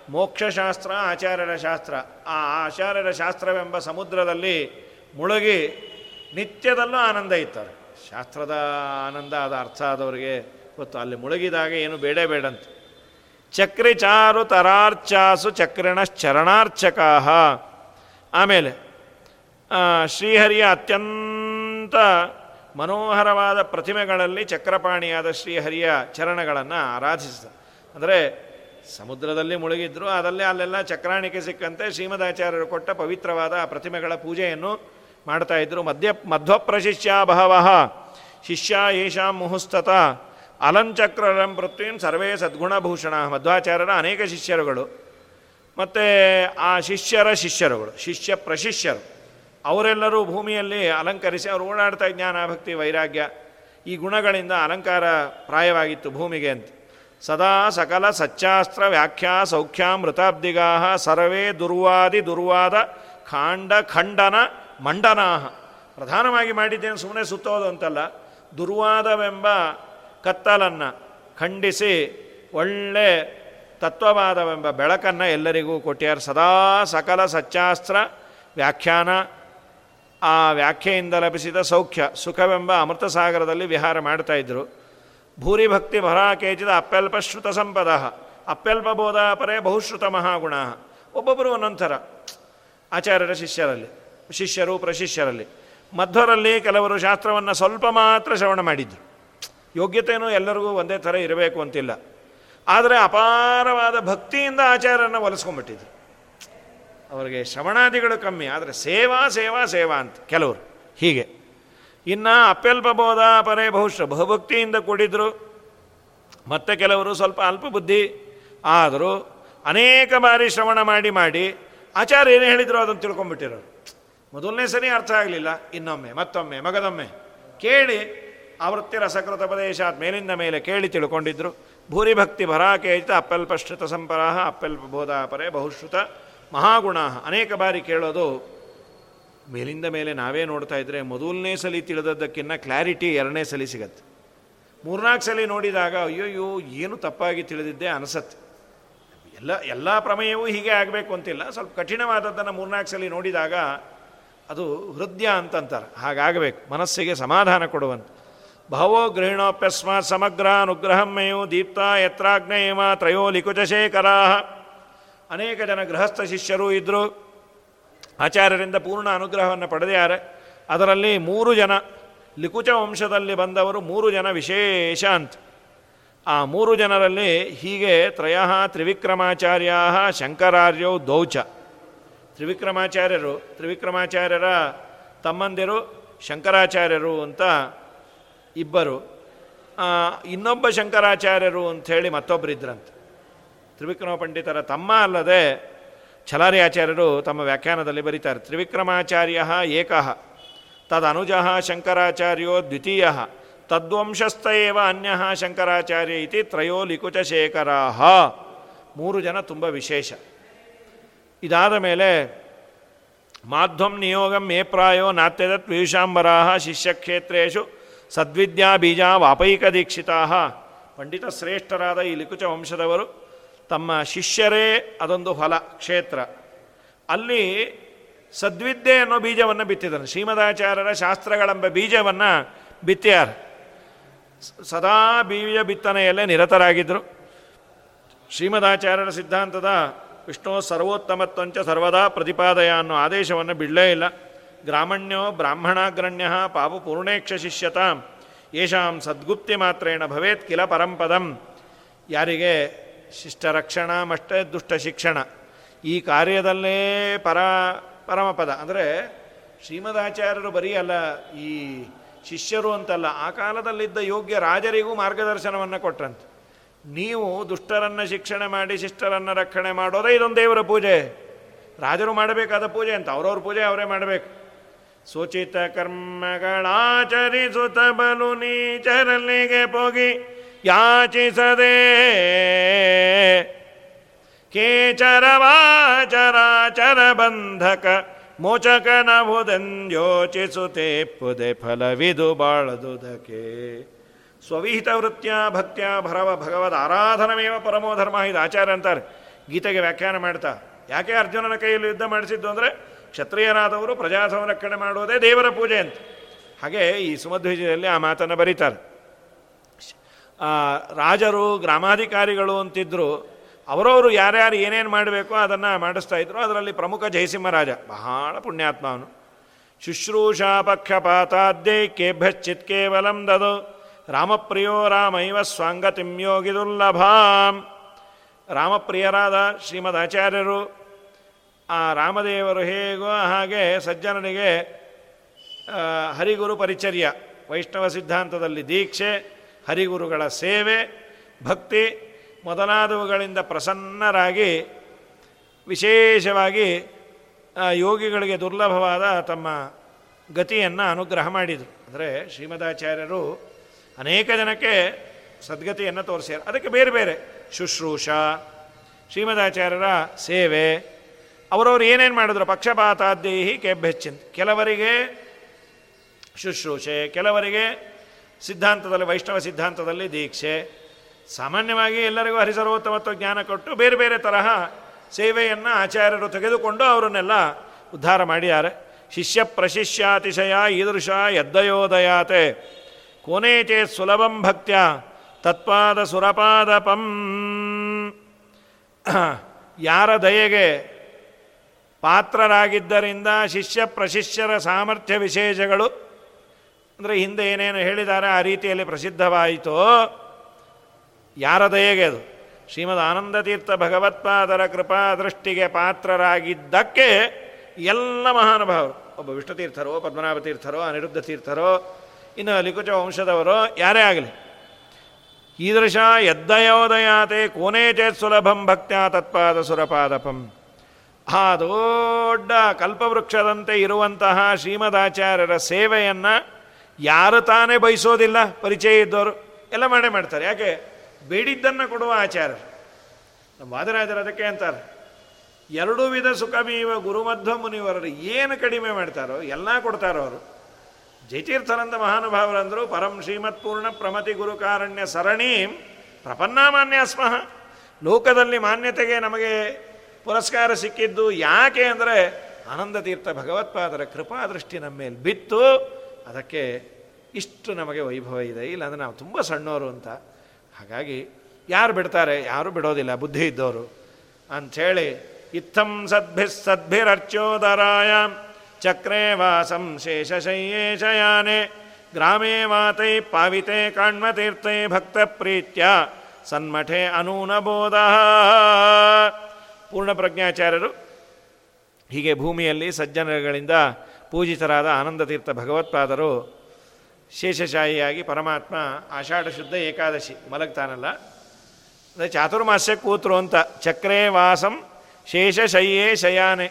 ಮೋಕ್ಷಶಾಸ್ತ್ರ, ಆಚಾರ್ಯರ ಶಾಸ್ತ್ರ. ಆ ಆಚಾರ್ಯರ ಶಾಸ್ತ್ರವೆಂಬ ಸಮುದ್ರದಲ್ಲಿ ಮುಳುಗಿ ನಿತ್ಯದಲ್ಲೂ ಆನಂದ ಇತ್ತಾರೆ ಶಾಸ್ತ್ರದ ಆನಂದ ಅದ ಅರ್ಥ ಆದವರಿಗೆ ಗೊತ್ತು. ಅಲ್ಲಿ ಮುಳುಗಿದಾಗ ಏನು ಬೇಡ ಚಕ್ರಿ ಚಾರು ತರಾರ್ಚಾಸು ಚಕ್ರಣ ಚಕ್ರಿಣಶ್ಚರಣಾರ್ಚಕಾ ಆಮೇಲೆ ಶ್ರೀಹರಿಯ ಅತ್ಯಂತ ಮನೋಹರವಾದ ಪ್ರತಿಮೆಗಳಲ್ಲಿ ಚಕ್ರಪಾಣಿಯಾದ ಶ್ರೀಹರಿಯ ಚರಣಗಳನ್ನು ಆರಾಧಿಸಿದ. ಅಂದರೆ ಸಮುದ್ರದಲ್ಲಿ ಮುಳುಗಿದ್ರು, ಅದಲ್ಲೇ ಅಲ್ಲೆಲ್ಲ ಚಕ್ರಾಣಿಕೆ ಸಿಕ್ಕಂತೆ, ಶ್ರೀಮದಾಚಾರ್ಯರು ಕೊಟ್ಟ ಪವಿತ್ರವಾದ ಪ್ರತಿಮೆಗಳ ಪೂಜೆಯನ್ನು ಮಾಡ್ತಾ ಇದ್ರು. ಮಧ್ಯ ಮಧ್ವಪ್ರಶಿಷ್ಯ ಬಹವಃ, ಶಿಷ್ಯ ಯೇಷಾಂ ಮುಹುಸ್ತತ ಅಲಂಚಕ್ರರಂ ಪೃಥ್ವೀಂ ಸರ್ವೇ ಸದ್ಗುಣಭೂಷಣ, ಮಧ್ವಾಚಾರ್ಯರ ಅನೇಕ ಶಿಷ್ಯರುಗಳು. ಮತ್ತು ಆ ಶಿಷ್ಯರ ಶಿಷ್ಯರುಗಳು, ಶಿಷ್ಯ ಪ್ರಶಿಷ್ಯರು, ಅವರೆಲ್ಲರೂ ಭೂಮಿಯಲ್ಲಿ ಅಲಂಕರಿಸಿ ಅವರು ಓಡಾಡ್ತಾ ಜ್ಞಾನ ಭಕ್ತಿ ವೈರಾಗ್ಯ, ಈ ಗುಣಗಳಿಂದ ಅಲಂಕಾರ ಪ್ರಾಯವಾಗಿತ್ತು ಭೂಮಿಗೆ ಅಂತ. ಸದಾ ಸಕಲ ಸಚ್ಚಾಸ್ತ್ರ ವ್ಯಾಖ್ಯಾ ಸೌಖ್ಯ ಮೃತಾಬ್ದಿಗಾ ಸರ್ವೇ ದುರ್ವಾದಿ ದುರ್ವಾದ ಖಾಂಡ ಖಂಡನ ಮಂಡನಾಹ. ಪ್ರಧಾನವಾಗಿ ಮಾಡಿದ್ದೇನೆ ಸುಮ್ಮನೆ ಸುತ್ತೋದು ಅಂತಲ್ಲ. ದುರ್ವಾದವೆಂಬ ಕತ್ತಲನ್ನು ಖಂಡಿಸಿ ಒಳ್ಳೆ ತತ್ವವಾದವೆಂಬ ಬೆಳಕನ್ನು ಎಲ್ಲರಿಗೂ ಕೊಟ್ಟಿಯಾರ ಸದಾ ಸಕಲ ಸಚ್ಚಾಸ್ತ್ರ ವ್ಯಾಖ್ಯಾನ, ಆ ವ್ಯಾಖ್ಯೆಯಿಂದ ಲಭಿಸಿದ ಸೌಖ್ಯ, ಸುಖವೆಂಬ ಅಮೃತ ಸಾಗರದಲ್ಲಿ ವಿಹಾರ ಮಾಡ್ತಾ ಭೂರಿ ಭಕ್ತಿ ಭರಾ ಕೇಚಿದ ಅಪ್ಯಲ್ಪ ಶ್ರುತ ಸಂಪದ. ಅಪ್ಯಲ್ಪ ಬೋಧಾಪರೇ ಬಹುಶ್ರುತ ಮಹಾಗುಣ. ಒಬ್ಬೊಬ್ಬರು ಒಂದೊಂದು ಥರ. ಆಚಾರ್ಯರ ಶಿಷ್ಯರಲ್ಲಿ, ಶಿಷ್ಯರು ಪ್ರಶಿಷ್ಯರಲ್ಲಿ. ಮಧ್ವರಲ್ಲಿ ಕೆಲವರು ಶಾಸ್ತ್ರವನ್ನು ಸ್ವಲ್ಪ ಮಾತ್ರ ಶ್ರವಣ ಮಾಡಿದ್ರು. ಯೋಗ್ಯತೆಯೂ ಎಲ್ಲರಿಗೂ ಒಂದೇ ಥರ ಇರಬೇಕು ಅಂತಿಲ್ಲ. ಆದರೆ ಅಪಾರವಾದ ಭಕ್ತಿಯಿಂದ ಆಚಾರ್ಯರನ್ನು ಒಲಿಸ್ಕೊಂಡ್ಬಿಟ್ಟಿದ್ರು. ಅವರಿಗೆ ಶ್ರವಣಾದಿಗಳು ಕಮ್ಮಿ, ಆದರೆ ಸೇವಾ ಸೇವಾ ಸೇವಾ ಅಂತ ಕೆಲವರು. ಹೀಗೆ. ಇನ್ನು ಅಪ್ಯಲ್ಪ ಬೋಧ ಪರೇ ಬಹುಶ ಬಹುಭಕ್ತಿಯಿಂದ ಕೂಡಿದ್ರು. ಮತ್ತೆ ಕೆಲವರು ಸ್ವಲ್ಪ ಅಲ್ಪ ಬುದ್ಧಿ. ಆದರೂ ಅನೇಕ ಬಾರಿ ಶ್ರವಣ ಮಾಡಿ ಮಾಡಿ ಆಚಾರ್ಯ ಏನು ಹೇಳಿದ್ರು ಅದನ್ನು ತಿಳ್ಕೊಂಬಿಟ್ಟಿರೋರು ಮೊದಲನೇ ಸರಿ ಅರ್ಥ ಆಗಲಿಲ್ಲ. ಇನ್ನೊಮ್ಮೆ, ಮತ್ತೊಮ್ಮೆ, ಮಗದೊಮ್ಮೆ ಕೇಳಿ ಆವೃತ್ತಿ ಪ್ರದೇಶಾತ್ ಮೇಲಿಂದ ಮೇಲೆ ಕೇಳಿ ತಿಳ್ಕೊಂಡಿದ್ರು. ಭೂರಿಭಕ್ತಿ ಭರಾಕೇಚಿತ ಅಪ್ಪೆಲ್ಪ ಸಂಪರಾಹ ಅಪ್ಯಲ್ಪ ಬೋಧಾಪರೆ ಬಹುಶ್ರುತ ಮಹಾಗುಣ ಅನೇಕ ಬಾರಿ ಕೇಳೋದು ಮೇಲಿಂದ ಮೇಲೆ ನಾವೇ ನೋಡ್ತಾ ಇದ್ದರೆ ಮೊದಲನೇ ಸಲ ತಿಳಿದದ್ದಕ್ಕಿಂತ ಕ್ಲಾರಿಟಿ ಎರಡನೇ ಸಲ ಸಿಗತ್ತೆ. ಮೂರ್ನಾಲ್ಕು ಸಲ ನೋಡಿದಾಗ ಅಯ್ಯೋಯ್ಯೋ, ಏನು ತಪ್ಪಾಗಿ ತಿಳಿದಿದ್ದೆ ಅನಿಸತ್ತೆ. ಎಲ್ಲ ಎಲ್ಲ ಪ್ರಮೇಯವೂ ಹೀಗೆ ಆಗಬೇಕು ಅಂತಿಲ್ಲ. ಸ್ವಲ್ಪ ಕಠಿಣವಾದದ್ದನ್ನು ಮೂರ್ನಾಲ್ಕು ಸಲ ನೋಡಿದಾಗ ಅದು ಹೃದಯ ಅಂತಂತಾರೆ. ಹಾಗಾಗಬೇಕು. ಮನಸ್ಸಿಗೆ ಸಮಾಧಾನ ಕೊಡುವಂತ. ಭಾವೋ ಗೃಹಿಣೋಪ್ಯಸ್ಮಾತ್ ಸಮಗ್ರ ಅನುಗ್ರಹಮೇಯು ದೀಪ್ತಾ ಯತ್ರಾಗ್ನೇಯಮ ತ್ರಯೋ ಲಿಕುಜಶೇಖರಾ ಅನೇಕ ಜನ ಗೃಹಸ್ಥ ಶಿಷ್ಯರು ಇದ್ದರು ಆಚಾರ್ಯರಿಂದ ಪೂರ್ಣ ಅನುಗ್ರಹವನ್ನು ಪಡೆದಿದ್ದಾರೆ. ಅದರಲ್ಲಿ ಮೂರು ಜನ ಲಿಕುಚ ವಂಶದಲ್ಲಿ ಬಂದವರು, ಮೂರು ಜನ ವಿಶೇಷ ಅಂತ. ಆ ಮೂರು ಜನರಲ್ಲಿ ಹೀಗೆ ತ್ರಯ ತ್ರಿವಿಕ್ರಮಾಚಾರ್ಯ ಶಂಕರಾರ್ಯೋ ದೌಚ. ತ್ರಿವಿಕ್ರಮಾಚಾರ್ಯರು, ತ್ರಿವಿಕ್ರಮಾಚಾರ್ಯರ ತಮ್ಮಂದಿರು, ಶಂಕರಾಚಾರ್ಯರು ಅಂತ ಇಬ್ಬರು. ಇನ್ನೊಬ್ಬ ಶಂಕರಾಚಾರ್ಯರು ಅಂಥೇಳಿ ಮತ್ತೊಬ್ಬರಿದ್ರಂತೆ ತ್ರಿವಿಕ್ರಮ ಪಂಡಿತರ ತಮ್ಮ ಅಲ್ಲದೆ ಛಲಾರಿ ಆಚಾರ್ಯರು ತಮ್ಮ ವ್ಯಾಖ್ಯಾನದಲ್ಲಿ ಬರೀತಾರೆ, ತ್ರಿವಿಕ್ರಮಾಚಾರ್ಯ ಏಕಃ ತದನುಜ ಶಂಕರಾಚಾರ್ಯೋ ದ್ವಿತೀಯ, ತದ್ವಂಶಸ್ಥ ಏವ ಅನ್ಯ ಶಂಕರಾಚಾರ್ಯ ಇತಿ ತ್ರಯೋ ಲಿಕುಚಶೇಖರಾ ಮೂರು ಜನ ತುಂಬ ವಿಶೇಷ. ಇದಾದ ಮೇಲೆ ಮಾಧ್ವಂ ನಿಯೋಗಂ ಮೇ ಪ್ರಾಯೋ ನಾತ್ಯದತ್ ಪಿಯೂಷಾಂಬರಾ ಶಿಷ್ಯಕ್ಷೇತ್ರೇಶು ಸದ್ವಿದ್ಯಾ ಬೀಜ ವಾಪೈಕ ದೀಕ್ಷಿತಾ ಪಂಡಿತ ಶ್ರೇಷ್ಠರಾದ ಈ ಲಿಕುಚ ವಂಶದವರು ತಮ್ಮ ಶಿಷ್ಯರೇ ಅದೊಂದು ಹೊಲ, ಕ್ಷೇತ್ರ. ಅಲ್ಲಿ ಸದ್ವಿದ್ಯೆ ಅನ್ನೋ ಬೀಜವನ್ನು ಬಿತ್ತಿದನು. ಶ್ರೀಮದಾಚಾರ್ಯರ ಶಾಸ್ತ್ರಗಳೆಂಬ ಬೀಜವನ್ನು ಬಿತ್ತಿಯಾರ. ಸದಾ ಬೀಜ ಬಿತ್ತನೆಯಲ್ಲೇ ನಿರತರಾಗಿದ್ದರು ಶ್ರೀಮದಾಚಾರ್ಯರ ಸಿದ್ಧಾಂತದ ವಿಷ್ಣು ಸರ್ವೋತ್ತಮತ್ವಂಚ ಸರ್ವದಾ ಪ್ರತಿಪಾದಯ ಅನ್ನೋ ಆದೇಶವನ್ನು ಬಿಡಲೇ ಇಲ್ಲ. ಗ್ರಾಮಣ್ಯೋ ಬ್ರಾಹ್ಮಣಾಗ್ರಣ್ಯ ಪಾಪು ಪೂರ್ಣೇಕ್ಷ ಶಿಷ್ಯತ. ಯಶಾಂ ಸದ್ಗುಪ್ತಿ ಮಾತ್ರೇಣ ಭವೇತ್ ಕಿಲ ಪರಂಪದಂ. ಯಾರಿಗೆ ಶಿಷ್ಟರಕ್ಷಣ ಮಷ್ಟೇ ದುಷ್ಟ ಶಿಕ್ಷಣ ಈ ಕಾರ್ಯದಲ್ಲೇ ಪರ, ಪರಮಪದ. ಅಂದರೆ ಶ್ರೀಮದಾಚಾರ್ಯರು ಬರೀ ಅಲ್ಲ ಈ ಶಿಷ್ಯರು ಅಂತಲ್ಲ, ಆ ಕಾಲದಲ್ಲಿದ್ದ ಯೋಗ್ಯ ರಾಜರಿಗೂ ಮಾರ್ಗದರ್ಶನವನ್ನು ಕೊಟ್ಟಂತೆ ನೀವು ದುಷ್ಟರನ್ನು ಶಿಕ್ಷಣ ಮಾಡಿ, ಶಿಷ್ಟರನ್ನು ರಕ್ಷಣೆ ಮಾಡೋದೇ ಇದೊಂದು ದೇವರ ಪೂಜೆ. ರಾಜರು ಮಾಡಬೇಕಾದ ಪೂಜೆ ಅಂತ, ಅವ್ರವ್ರ ಪೂಜೆ ಅವರೇ ಮಾಡಬೇಕು. ಸೂಚಿತ ಕರ್ಮಗಳಾಚರಿಸುತ್ತ ಬಲು ನೀಚರಲ್ಲಿಗೆ ಪೋಗಿ ಯಾಚಿಸದೆ ಕೇಚರವಾಚರಾಚರ ಬಂಧಕ ಮೋಚಕನವುದೆಂದ್ಯೋಚಿಸುತ್ತೆ ಪುದೆ ಫಲವಿದು ಬಾಳದುದಕೆ. ಸ್ವವಿಹಿತ ವೃತ್ಯ ಭಕ್ತ್ಯ ಭರವ ಭಗವದ್ ಆರಾಧನಮೇವ ಪರಮೋ ಧರ್ಮ ಇದು ಆಚಾರ್ಯ ಅಂತಾರೆ. ಗೀತೆಗೆ ವ್ಯಾಖ್ಯಾನ ಮಾಡ್ತಾ, ಯಾಕೆ ಅರ್ಜುನನ ಕೈಯಲ್ಲಿ ಯುದ್ಧ ಮಾಡಿಸಿದ್ದು ಅಂದರೆ ಕ್ಷತ್ರಿಯರಾದವರು ಪ್ರಜಾ ಸಂರಕ್ಷಣೆ ಮಾಡುವುದೇ ದೇವರ ಪೂಜೆ ಅಂತ. ಹಾಗೆ ಈ ಸುಮಧ್ವಿಜಯಲ್ಲಿ ಆ ಮಾತನ್ನು ಬರೀತಾರೆ. ರಾಜರು, ಗ್ರಾಮಾಧಿಕಾರಿಗಳು ಅಂತಿದ್ದರು ಅವರವರು ಯಾರ್ಯಾರು ಏನೇನು ಮಾಡಬೇಕೋ ಅದನ್ನು ಮಾಡಿಸ್ತಾ ಇದ್ರು. ಅದರಲ್ಲಿ ಪ್ರಮುಖ ಜಯಸಿಂಹರಾಜ ಬಹಳ ಪುಣ್ಯಾತ್ಮ ಅವನು. ಶುಶ್ರೂಷಾ ಪಕ್ಷಪಾತಾದ್ಯೈ ಕೇಭ್ಯಶ್ಚಿತ್ ಕೇವಲಂ ದದು. ರಾಮಪ್ರಿಯೋ ರಾಮೈವ ಸ್ವಾಂಗತಿಂ ಯೋಗಿದುರ್ಲಭಾಂ. ರಾಮಪ್ರಿಯರಾದ ಶ್ರೀಮದ್ ಆಚಾರ್ಯರು ಆ ರಾಮದೇವರು ಹೇಗೋ ಹಾಗೆ ಸಜ್ಜನರಿಗೆ ಹರಿಗುರು ಪರಿಚರ್ಯ, ವೈಷ್ಣವ ಸಿದ್ಧಾಂತದಲ್ಲಿ ದೀಕ್ಷೆ ಹರಿಗುರುಗಳ ಸೇವೆ, ಭಕ್ತಿ ಮೊದಲಾದವುಗಳಿಂದ ಪ್ರಸನ್ನರಾಗಿ ವಿಶೇಷವಾಗಿ ಯೋಗಿಗಳಿಗೆ ದುರ್ಲಭವಾದ ತಮ್ಮ ಗತಿಯನ್ನು ಅನುಗ್ರಹ ಮಾಡಿದರು. ಅಂದರೆ ಶ್ರೀಮದಾಚಾರ್ಯರು ಅನೇಕ ಜನಕ್ಕೆ ಸದ್ಗತಿಯನ್ನು ತೋರಿಸ್ಯಾರ. ಅದಕ್ಕೆ ಬೇರೆ ಬೇರೆ ಶುಶ್ರೂಷ, ಶ್ರೀಮದಾಚಾರ್ಯರ ಸೇವೆ, ಅವರವರು ಏನೇನು ಮಾಡಿದ್ರು? ಪಕ್ಷಪಾತಾದ್ಯೇಹಿ ಕೆಬ್ಬೆಚ್ಚಿಂದು ಕೆಲವರಿಗೆ ಶುಶ್ರೂಷೆ, ಕೆಲವರಿಗೆ ಸಿದ್ಧಾಂತದಲ್ಲಿ, ವೈಷ್ಣವ ಸಿದ್ಧಾಂತದಲ್ಲಿ ದೀಕ್ಷೆ. ಸಾಮಾನ್ಯವಾಗಿ ಎಲ್ಲರಿಗೂ ಹರಿಸರ್ವೋತ್ತಮತ್ವ ಜ್ಞಾನ ಕೊಟ್ಟು ಬೇರೆ ಬೇರೆ ತರಹ ಸೇವೆಯನ್ನು ಆಚಾರ್ಯರು ತೆಗೆದುಕೊಂಡು ಅವರನ್ನೆಲ್ಲ ಉದ್ಧಾರ ಮಾಡಿದ್ದಾರೆ. ಶಿಷ್ಯ ಪ್ರಶಿಷ್ಯಾತಿಶಯ ಈದೃಶ ಯದ್ದಯೋದಯಾತೆ ಕೋನೇಚೇ ಸುಲಭಂ ಭಕ್ತ್ಯ ತತ್ಪಾದ ಸುರಪಾದಪಂ. ಯಾರ ದಯೆಗೆ ಪಾತ್ರರಾಗಿದ್ದರಿಂದ ಶಿಷ್ಯ ಪ್ರಶಿಷ್ಯರ ಸಾಮರ್ಥ್ಯ ವಿಶೇಷಗಳು ಅಂದರೆ ಹಿಂದೆ ಏನೇನು ಹೇಳಿದ್ದಾರೆ ಆ ರೀತಿಯಲ್ಲಿ ಪ್ರಸಿದ್ಧವಾಯಿತೋ, ಯಾರ ದಯೆಗೆ ಅದು? ಶ್ರೀಮದ್ ಆನಂದತೀರ್ಥ ಭಗವತ್ಪಾದರ ಕೃಪಾ ದೃಷ್ಟಿಗೆ ಪಾತ್ರರಾಗಿದ್ದಕ್ಕೆ ಎಲ್ಲ ಮಹಾನುಭಾವರು, ಒಬ್ಬ ವಿಷ್ಣುತೀರ್ಥರೋ ಪದ್ಮನಾಭ ತೀರ್ಥರೋ ಅನಿರುದ್ಧ ತೀರ್ಥರೋ, ಇನ್ನು ಲಿಕುಚ ವಂಶದವರೋ, ಯಾರೇ ಆಗಲಿ. ಈದೃಶ ಯದ್ದಯೋದಯಾತೆ ಕೋನೇ ಚೇತ್ ಸುಲಭಂ ಭಕ್ತ್ಯಾ ತತ್ಪಾದ ಸುರಪಾದಪಂ. ಆ ದೊಡ್ಡ ಕಲ್ಪವೃಕ್ಷದಂತೆ ಇರುವಂತಹ ಶ್ರೀಮದಾಚಾರ್ಯರ ಸೇವೆಯನ್ನು ಯಾರು ತಾನೇ ಬಯಸೋದಿಲ್ಲ ಪರಿಚಯ ಇದ್ದವರು ಎಲ್ಲ ಮಾಡೇ ಮಾಡ್ತಾರೆ. ಯಾಕೆ? ಬೇಡಿದ್ದನ್ನು ಕೊಡುವ ಆಚಾರ ನಮ್ಮ ವಾದರಾಜರು ಅದಕ್ಕೆ ಅಂತಾರೆ. ಎರಡು ವಿಧ ಸುಖಮೀವ ಗುರುಮಧ್ವ ಮುನಿವರರು ಏನು ಕಡಿಮೆ ಮಾಡ್ತಾರೋ, ಎಲ್ಲ ಕೊಡ್ತಾರೋ ಅವರು. ಜಯತೀರ್ಥನಂದ ಮಹಾನುಭಾವರಂದರು, ಪರಂ ಶ್ರೀಮತ್ಪೂರ್ಣ ಪ್ರಮತಿ ಗುರುಕಾರಣ್ಯ ಸರಣಿ ಪ್ರಪನ್ನಾಮಾನ್ಯ ಸ್ಮಃ ಲೋಕದಲ್ಲಿ ಮಾನ್ಯತೆಗೆ ನಮಗೆ ಪುರಸ್ಕಾರ ಸಿಕ್ಕಿದ್ದು ಯಾಕೆ ಅಂದರೆ ಆನಂದ ತೀರ್ಥ ಭಗವತ್ಪಾದರ ಕೃಪಾದೃಷ್ಟಿ ನಮ್ಮ ಮೇಲೆ ಬಿತ್ತು. ಅದಕ್ಕೆ ಇಷ್ಟು ನಮಗೆ ವೈಭವ ಇದೆ. ಇಲ್ಲಾಂದರೆ ನಾವು ತುಂಬ ಸಣ್ಣವರು ಅಂತ. ಹಾಗಾಗಿ ಯಾರು ಬಿಡ್ತಾರೆ? ಯಾರು ಬಿಡೋದಿಲ್ಲ. ಬುದ್ಧಿ ಇದ್ದವರು ಅಂಥೇಳಿ, ಇತ್ತಂ ಸದ್ಭಿ ಸದ್ಭಿರರ್ಚೋದರಾಯ ಚಕ್ರೇ ವಾಸಂ ಶೇಷಶಯ್ಯೇ ಶಯಾನೆ ಗ್ರಾಮೇ ವಾತೈ ಪಾವಿತೆ ಕಾಣ್ಮತೀರ್ಥೈ ಭಕ್ತ ಪ್ರೀತ್ಯ ಸನ್ಮಠೆ ಅನೂನಬೋಧ. ಪೂರ್ಣ ಪ್ರಜ್ಞಾಚಾರ್ಯರು ಹೀಗೆ ಭೂಮಿಯಲ್ಲಿ ಸಜ್ಜನಗಳಿಂದ ಪೂಜಿತರಾದ ಆನಂದತೀರ್ಥ ಭಗವತ್ಪಾದರು ಶೇಷಶಾಹಿಯಾಗಿ ಪರಮಾತ್ಮ ಆಷಾಢ ಶುದ್ಧ ಏಕಾದಶಿ ಮಲಗ್ತಾನಲ್ಲ. ಅಂದರೆ ಚಾತುರ್ಮಾಸ್ಯ ಕೂತರು ಅಂತ, ಚಕ್ರೇ ವಾಸಂ ಶೇಷಶಯ್ಯೇ ಶಯಾನೆ.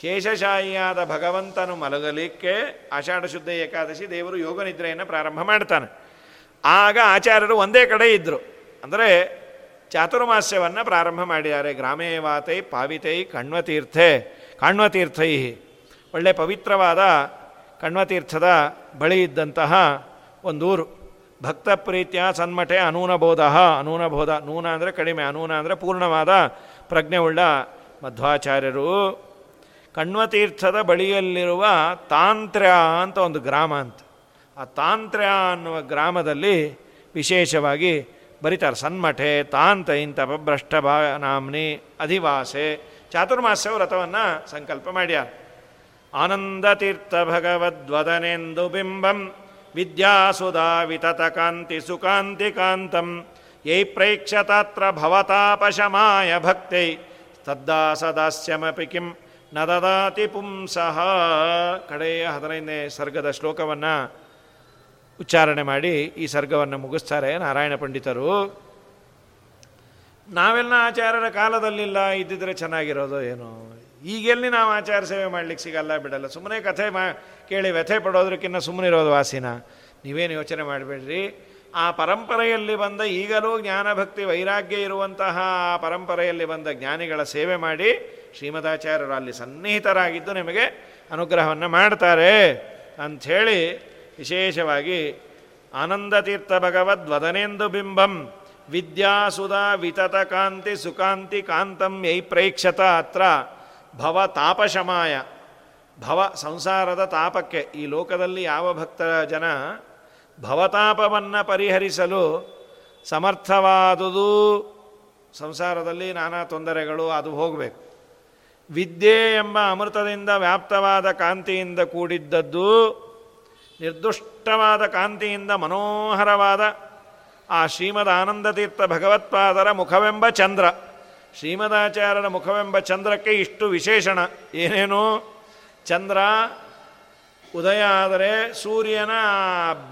ಶೇಷಶಾಹಿಯಾದ ಭಗವಂತನು ಮಲಗಲಿಕ್ಕೆ ಆಷಾಢ ಶುದ್ಧ ಏಕಾದಶಿ ದೇವರು ಯೋಗ ನಿದ್ರೆಯನ್ನು ಪ್ರಾರಂಭ ಮಾಡ್ತಾನೆ. ಆಗ ಆಚಾರ್ಯರು ಒಂದೇ ಕಡೆ ಇದ್ದರು ಅಂದರೆ ಚಾತುರ್ಮಾಸ್ಯವನ್ನು ಪ್ರಾರಂಭ ಮಾಡಿದ್ದಾರೆ. ಗ್ರಾಮೇ ವಾತೈ ಪಾವಿತೈ ಕಣ್ವತೀರ್ಥೆ ಕಾಣ್ವತೀರ್ಥೈ ಒಳ್ಳೆ ಪವಿತ್ರವಾದ ಕಣ್ವತೀರ್ಥದ ಬಳಿ ಇದ್ದಂತಹ ಒಂದೂರು. ಭಕ್ತ ಪ್ರೀತಿಯ ಸನ್ಮಠೆ ಅನೂನಬೋಧ ಅನೂನಬೋಧ, ನೂನ ಅಂದರೆ ಕಡಿಮೆ, ಅನೂನ ಅಂದರೆ ಪೂರ್ಣವಾದ ಪ್ರಜ್ಞೆಯುಳ್ಳ ಮಧ್ವಾಚಾರ್ಯರು. ಕಣ್ವತೀರ್ಥದ ಬಳಿಯಲ್ಲಿರುವ ತಾಂತ್ರ್ಯ ಅಂತ ಒಂದು ಗ್ರಾಮ ಅಂತ. ಆ ತಾಂತ್ರ್ಯ ಅನ್ನುವ ಗ್ರಾಮದಲ್ಲಿ ವಿಶೇಷವಾಗಿ ಬರೀತಾರೆ, ಸನ್ಮಠೆ, ತಾಂತ ಇಂಥ ಭ್ರಷ್ಟ ಭಾ, ನಾಮ್ನಿ, ಅಧಿವಾಸೆ, ಚಾತುರ್ಮಾಸ್ಯ ವ್ರತವನ್ನು ಸಂಕಲ್ಪ ಮಾಡ್ಯಾರ. ಆನಂದತೀರ್ಥ ಭಗವದ್ವದನೆಂದು ಬಿಂಬಂ ವಿತತ ಕಾಂತಿ ಯೈ ಪ್ರೇಕ್ಷತಾತ್ರ ಭವತಾಪಶಮಾಯ ಭಕ್ತೈ ತದ್ದಾಸದಾಸ್ಯಮಪಿ ಕಿಂ ನ ದದಾತಿ ಪುಂಸಃ. ಕಡೆಯ ಹದಿನೈದನೇ ಸರ್ಗದ ಶ್ಲೋಕವನ್ನು ಉಚ್ಚಾರಣೆ ಮಾಡಿ ಈ ಸರ್ಗವನ್ನು ಮುಗಿಸ್ತಾರೆ ನಾರಾಯಣ ಪಂಡಿತರು. ನಾವೆಲ್ಲ ಆಚಾರ್ಯರ ಕಾಲದಲ್ಲಿಲ್ಲ, ಇದ್ದಿದ್ರೆ ಚೆನ್ನಾಗಿರೋದು ಏನು. ಈಗೆಲ್ಲಿ ನಾವು ಆಚಾರ ಸೇವೆ ಮಾಡ್ಲಿಕ್ಕೆ ಸಿಗಲ್ಲ, ಬಿಡಲ್ಲ. ಸುಮ್ಮನೆ ಕಥೆ ಮಾ, ಕೇಳಿ ವ್ಯಥೆ ಪಡೋದಕ್ಕಿಂತ ಸುಮ್ಮನೆ ಇರೋದು ವಾಸಿನ. ನೀವೇನು ಯೋಚನೆ ಮಾಡಬೇಡ್ರಿ? ಆ ಪರಂಪರೆಯಲ್ಲಿ ಬಂದ ಈಗಲೂ ಜ್ಞಾನಭಕ್ತಿ ವೈರಾಗ್ಯ ಇರುವಂತಹ ಆ ಪರಂಪರೆಯಲ್ಲಿ ಬಂದ ಜ್ಞಾನಿಗಳ ಸೇವೆ ಮಾಡಿ ಶ್ರೀಮದಾಚಾರ್ಯರು ಅಲ್ಲಿ ಸನ್ನಿಹಿತರಾಗಿದ್ದು ನಿಮಗೆ ಅನುಗ್ರಹವನ್ನು ಮಾಡ್ತಾರೆ ಅಂಥೇಳಿ ವಿಶೇಷವಾಗಿ ಆನಂದತೀರ್ಥ ಭಗವದ್ವದನೆಂದು ಬಿಂಬಂ ವಿದ್ಯಾಸುಧಾ ವಿತತ ಕಾಂತಿ ಸುಕಾಂತಿ ಕಾಂತಂ ಯೈ ಪ್ರೇಕ್ಷತ ಅತ್ರ ಭವ ತಾಪಶಮಾಯ, ಭವ ಸಂಸಾರದ ತಾಪಕ್ಕೆ. ಈ ಲೋಕದಲ್ಲಿ ಯಾವ ಭಕ್ತರ ಜನ ಭವತಾಪವನ್ನು ಪರಿಹರಿಸಲು ಸಮರ್ಥವಾದುದು? ಸಂಸಾರದಲ್ಲಿ ನಾನಾ ತೊಂದರೆಗಳು, ಅದು ಹೋಗಬೇಕು. ವಿದ್ಯೆ ಎಂಬ ಅಮೃತದಿಂದ ವ್ಯಾಪ್ತವಾದ ಕಾಂತಿಯಿಂದ ಕೂಡಿದ್ದದ್ದು, ನಿರ್ದುಷ್ಟವಾದ ಕಾಂತಿಯಿಂದ ಮನೋಹರವಾದ ಆ ಶ್ರೀಮದ್ ಆನಂದತೀರ್ಥ ಭಗವತ್ಪಾದರ ಮುಖವೆಂಬ ಚಂದ್ರ. ಶ್ರೀಮದಾಚಾರ್ಯರ ಮುಖವೆಂಬ ಚಂದ್ರಕ್ಕೆ ಇಷ್ಟು ವಿಶೇಷಣ. ಏನೇನು? ಚಂದ್ರ, ಉದಯ ಆದರೆ ಸೂರ್ಯನ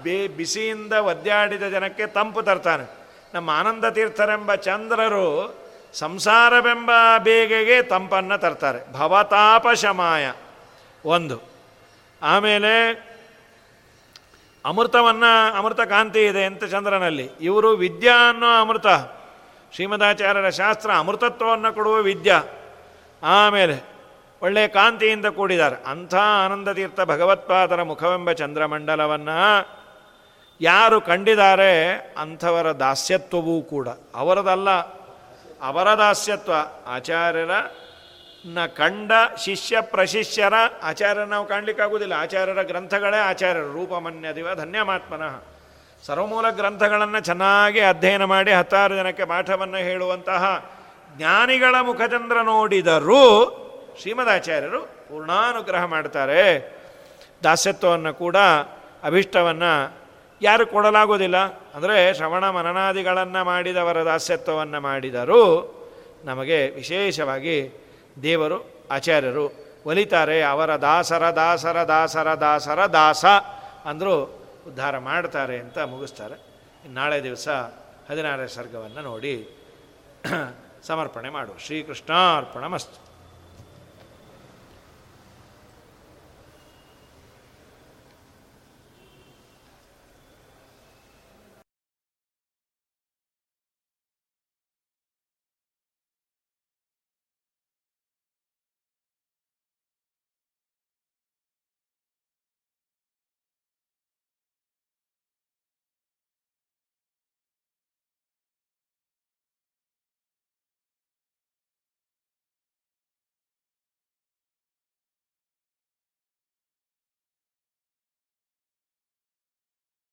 ಬೇ, ಬಿಸಿಯಿಂದ ಒದ್ದಾಡಿದ ಜನಕ್ಕೆ ತಂಪು ತರ್ತಾನೆ. ನಮ್ಮ ಆನಂದ ತೀರ್ಥರೆಂಬ ಚಂದ್ರರು ಸಂಸಾರವೆಂಬ ಬೇಗೆಗೆ ತಂಪನ್ನು ತರ್ತಾರೆ. ಭವತಾಪಶಮಾಯ ಒಂದು. ಆಮೇಲೆ ಅಮೃತವನ್ನು, ಅಮೃತ ಕಾಂತಿ ಇದೆ ಅಂತ ಚಂದ್ರನಲ್ಲಿ? ಇವರು ವಿದ್ಯಾ ಅನ್ನೋ ಅಮೃತ. ಶ್ರೀಮದಾಚಾರ್ಯರ ಶಾಸ್ತ್ರ ಅಮೃತತ್ವವನ್ನು ಕೊಡುವ ವಿದ್ಯ. ಆಮೇಲೆ ಒಳ್ಳೆಯ ಕಾಂತಿಯಿಂದ ಕೂಡಿದ್ದಾರೆ. ಅಂಥ ಆನಂದತೀರ್ಥ ಭಗವತ್ಪಾದರ ಮುಖವೆಂಬ ಚಂದ್ರಮಂಡಲವನ್ನು ಯಾರು ಕಂಡಿದ್ದಾರೆ? ಅಂಥವರ ದಾಸ್ಯತ್ವವೂ ಕೂಡ. ಅವರದಲ್ಲ, ಅವರ ದಾಸ್ಯತ್ವ. ಆಚಾರ್ಯರ ನ ಕಂಡ ಶಿಷ್ಯ ಪ್ರಶಿಷ್ಯರ ಆಚಾರ್ಯ ನಾವು ಕಾಣಲಿಕ್ಕಾಗುವುದಿಲ್ಲ. ಆಚಾರ್ಯರ ಗ್ರಂಥಗಳೇ ಆಚಾರ್ಯರು ರೂಪಮನ್ಯದಿವ ಧನ್ಯಮಾತ್ಮನಃ. ಸರ್ವಮೂಲ ಗ್ರಂಥಗಳನ್ನು ಚೆನ್ನಾಗಿ ಅಧ್ಯಯನ ಮಾಡಿ ಹತ್ತಾರು ಜನಕ್ಕೆ ಪಾಠವನ್ನು ಹೇಳುವಂತಹ ಜ್ಞಾನಿಗಳ ಮುಖಚಂದ್ರ ನೋಡಿದರೂ ಶ್ರೀಮದಾಚಾರ್ಯರು ಪೂರ್ಣಾನುಗ್ರಹ ಮಾಡ್ತಾರೆ. ದಾಸ್ಯತ್ವವನ್ನು ಕೂಡ ಅಭಿಷ್ಟವನ್ನು ಯಾರು ಕೊಡಲಾಗೋದಿಲ್ಲ. ಅಂದರೆ ಶ್ರವಣ ಮನನಾದಿಗಳನ್ನು ಮಾಡಿದವರ ದಾಸ್ಯತ್ವವನ್ನು ಮಾಡಿದರೂ ನಮಗೆ ವಿಶೇಷವಾಗಿ ದೇವರು, ಆಚಾರ್ಯರು ಒಲಿತಾರೆ, ಅವರ ದಾಸರ ದಾಸರ ದಾಸರ ದಾಸರ, ದಾಸ ಅಂದರೂ ಉದ್ಧಾರ ಮಾಡ್ತಾರೆ ಅಂತ ಮುಗಿಸ್ತಾರೆ. ನಾಳೆ ದಿವಸ ಹದಿನಾರನೇ ಸರ್ಗವನ್ನು ನೋಡಿ ಸಮರ್ಪಣೆ ಮಾಡು. ಶ್ರೀಕೃಷ್ಣಾರ್ಪಣ ಮಸ್ತು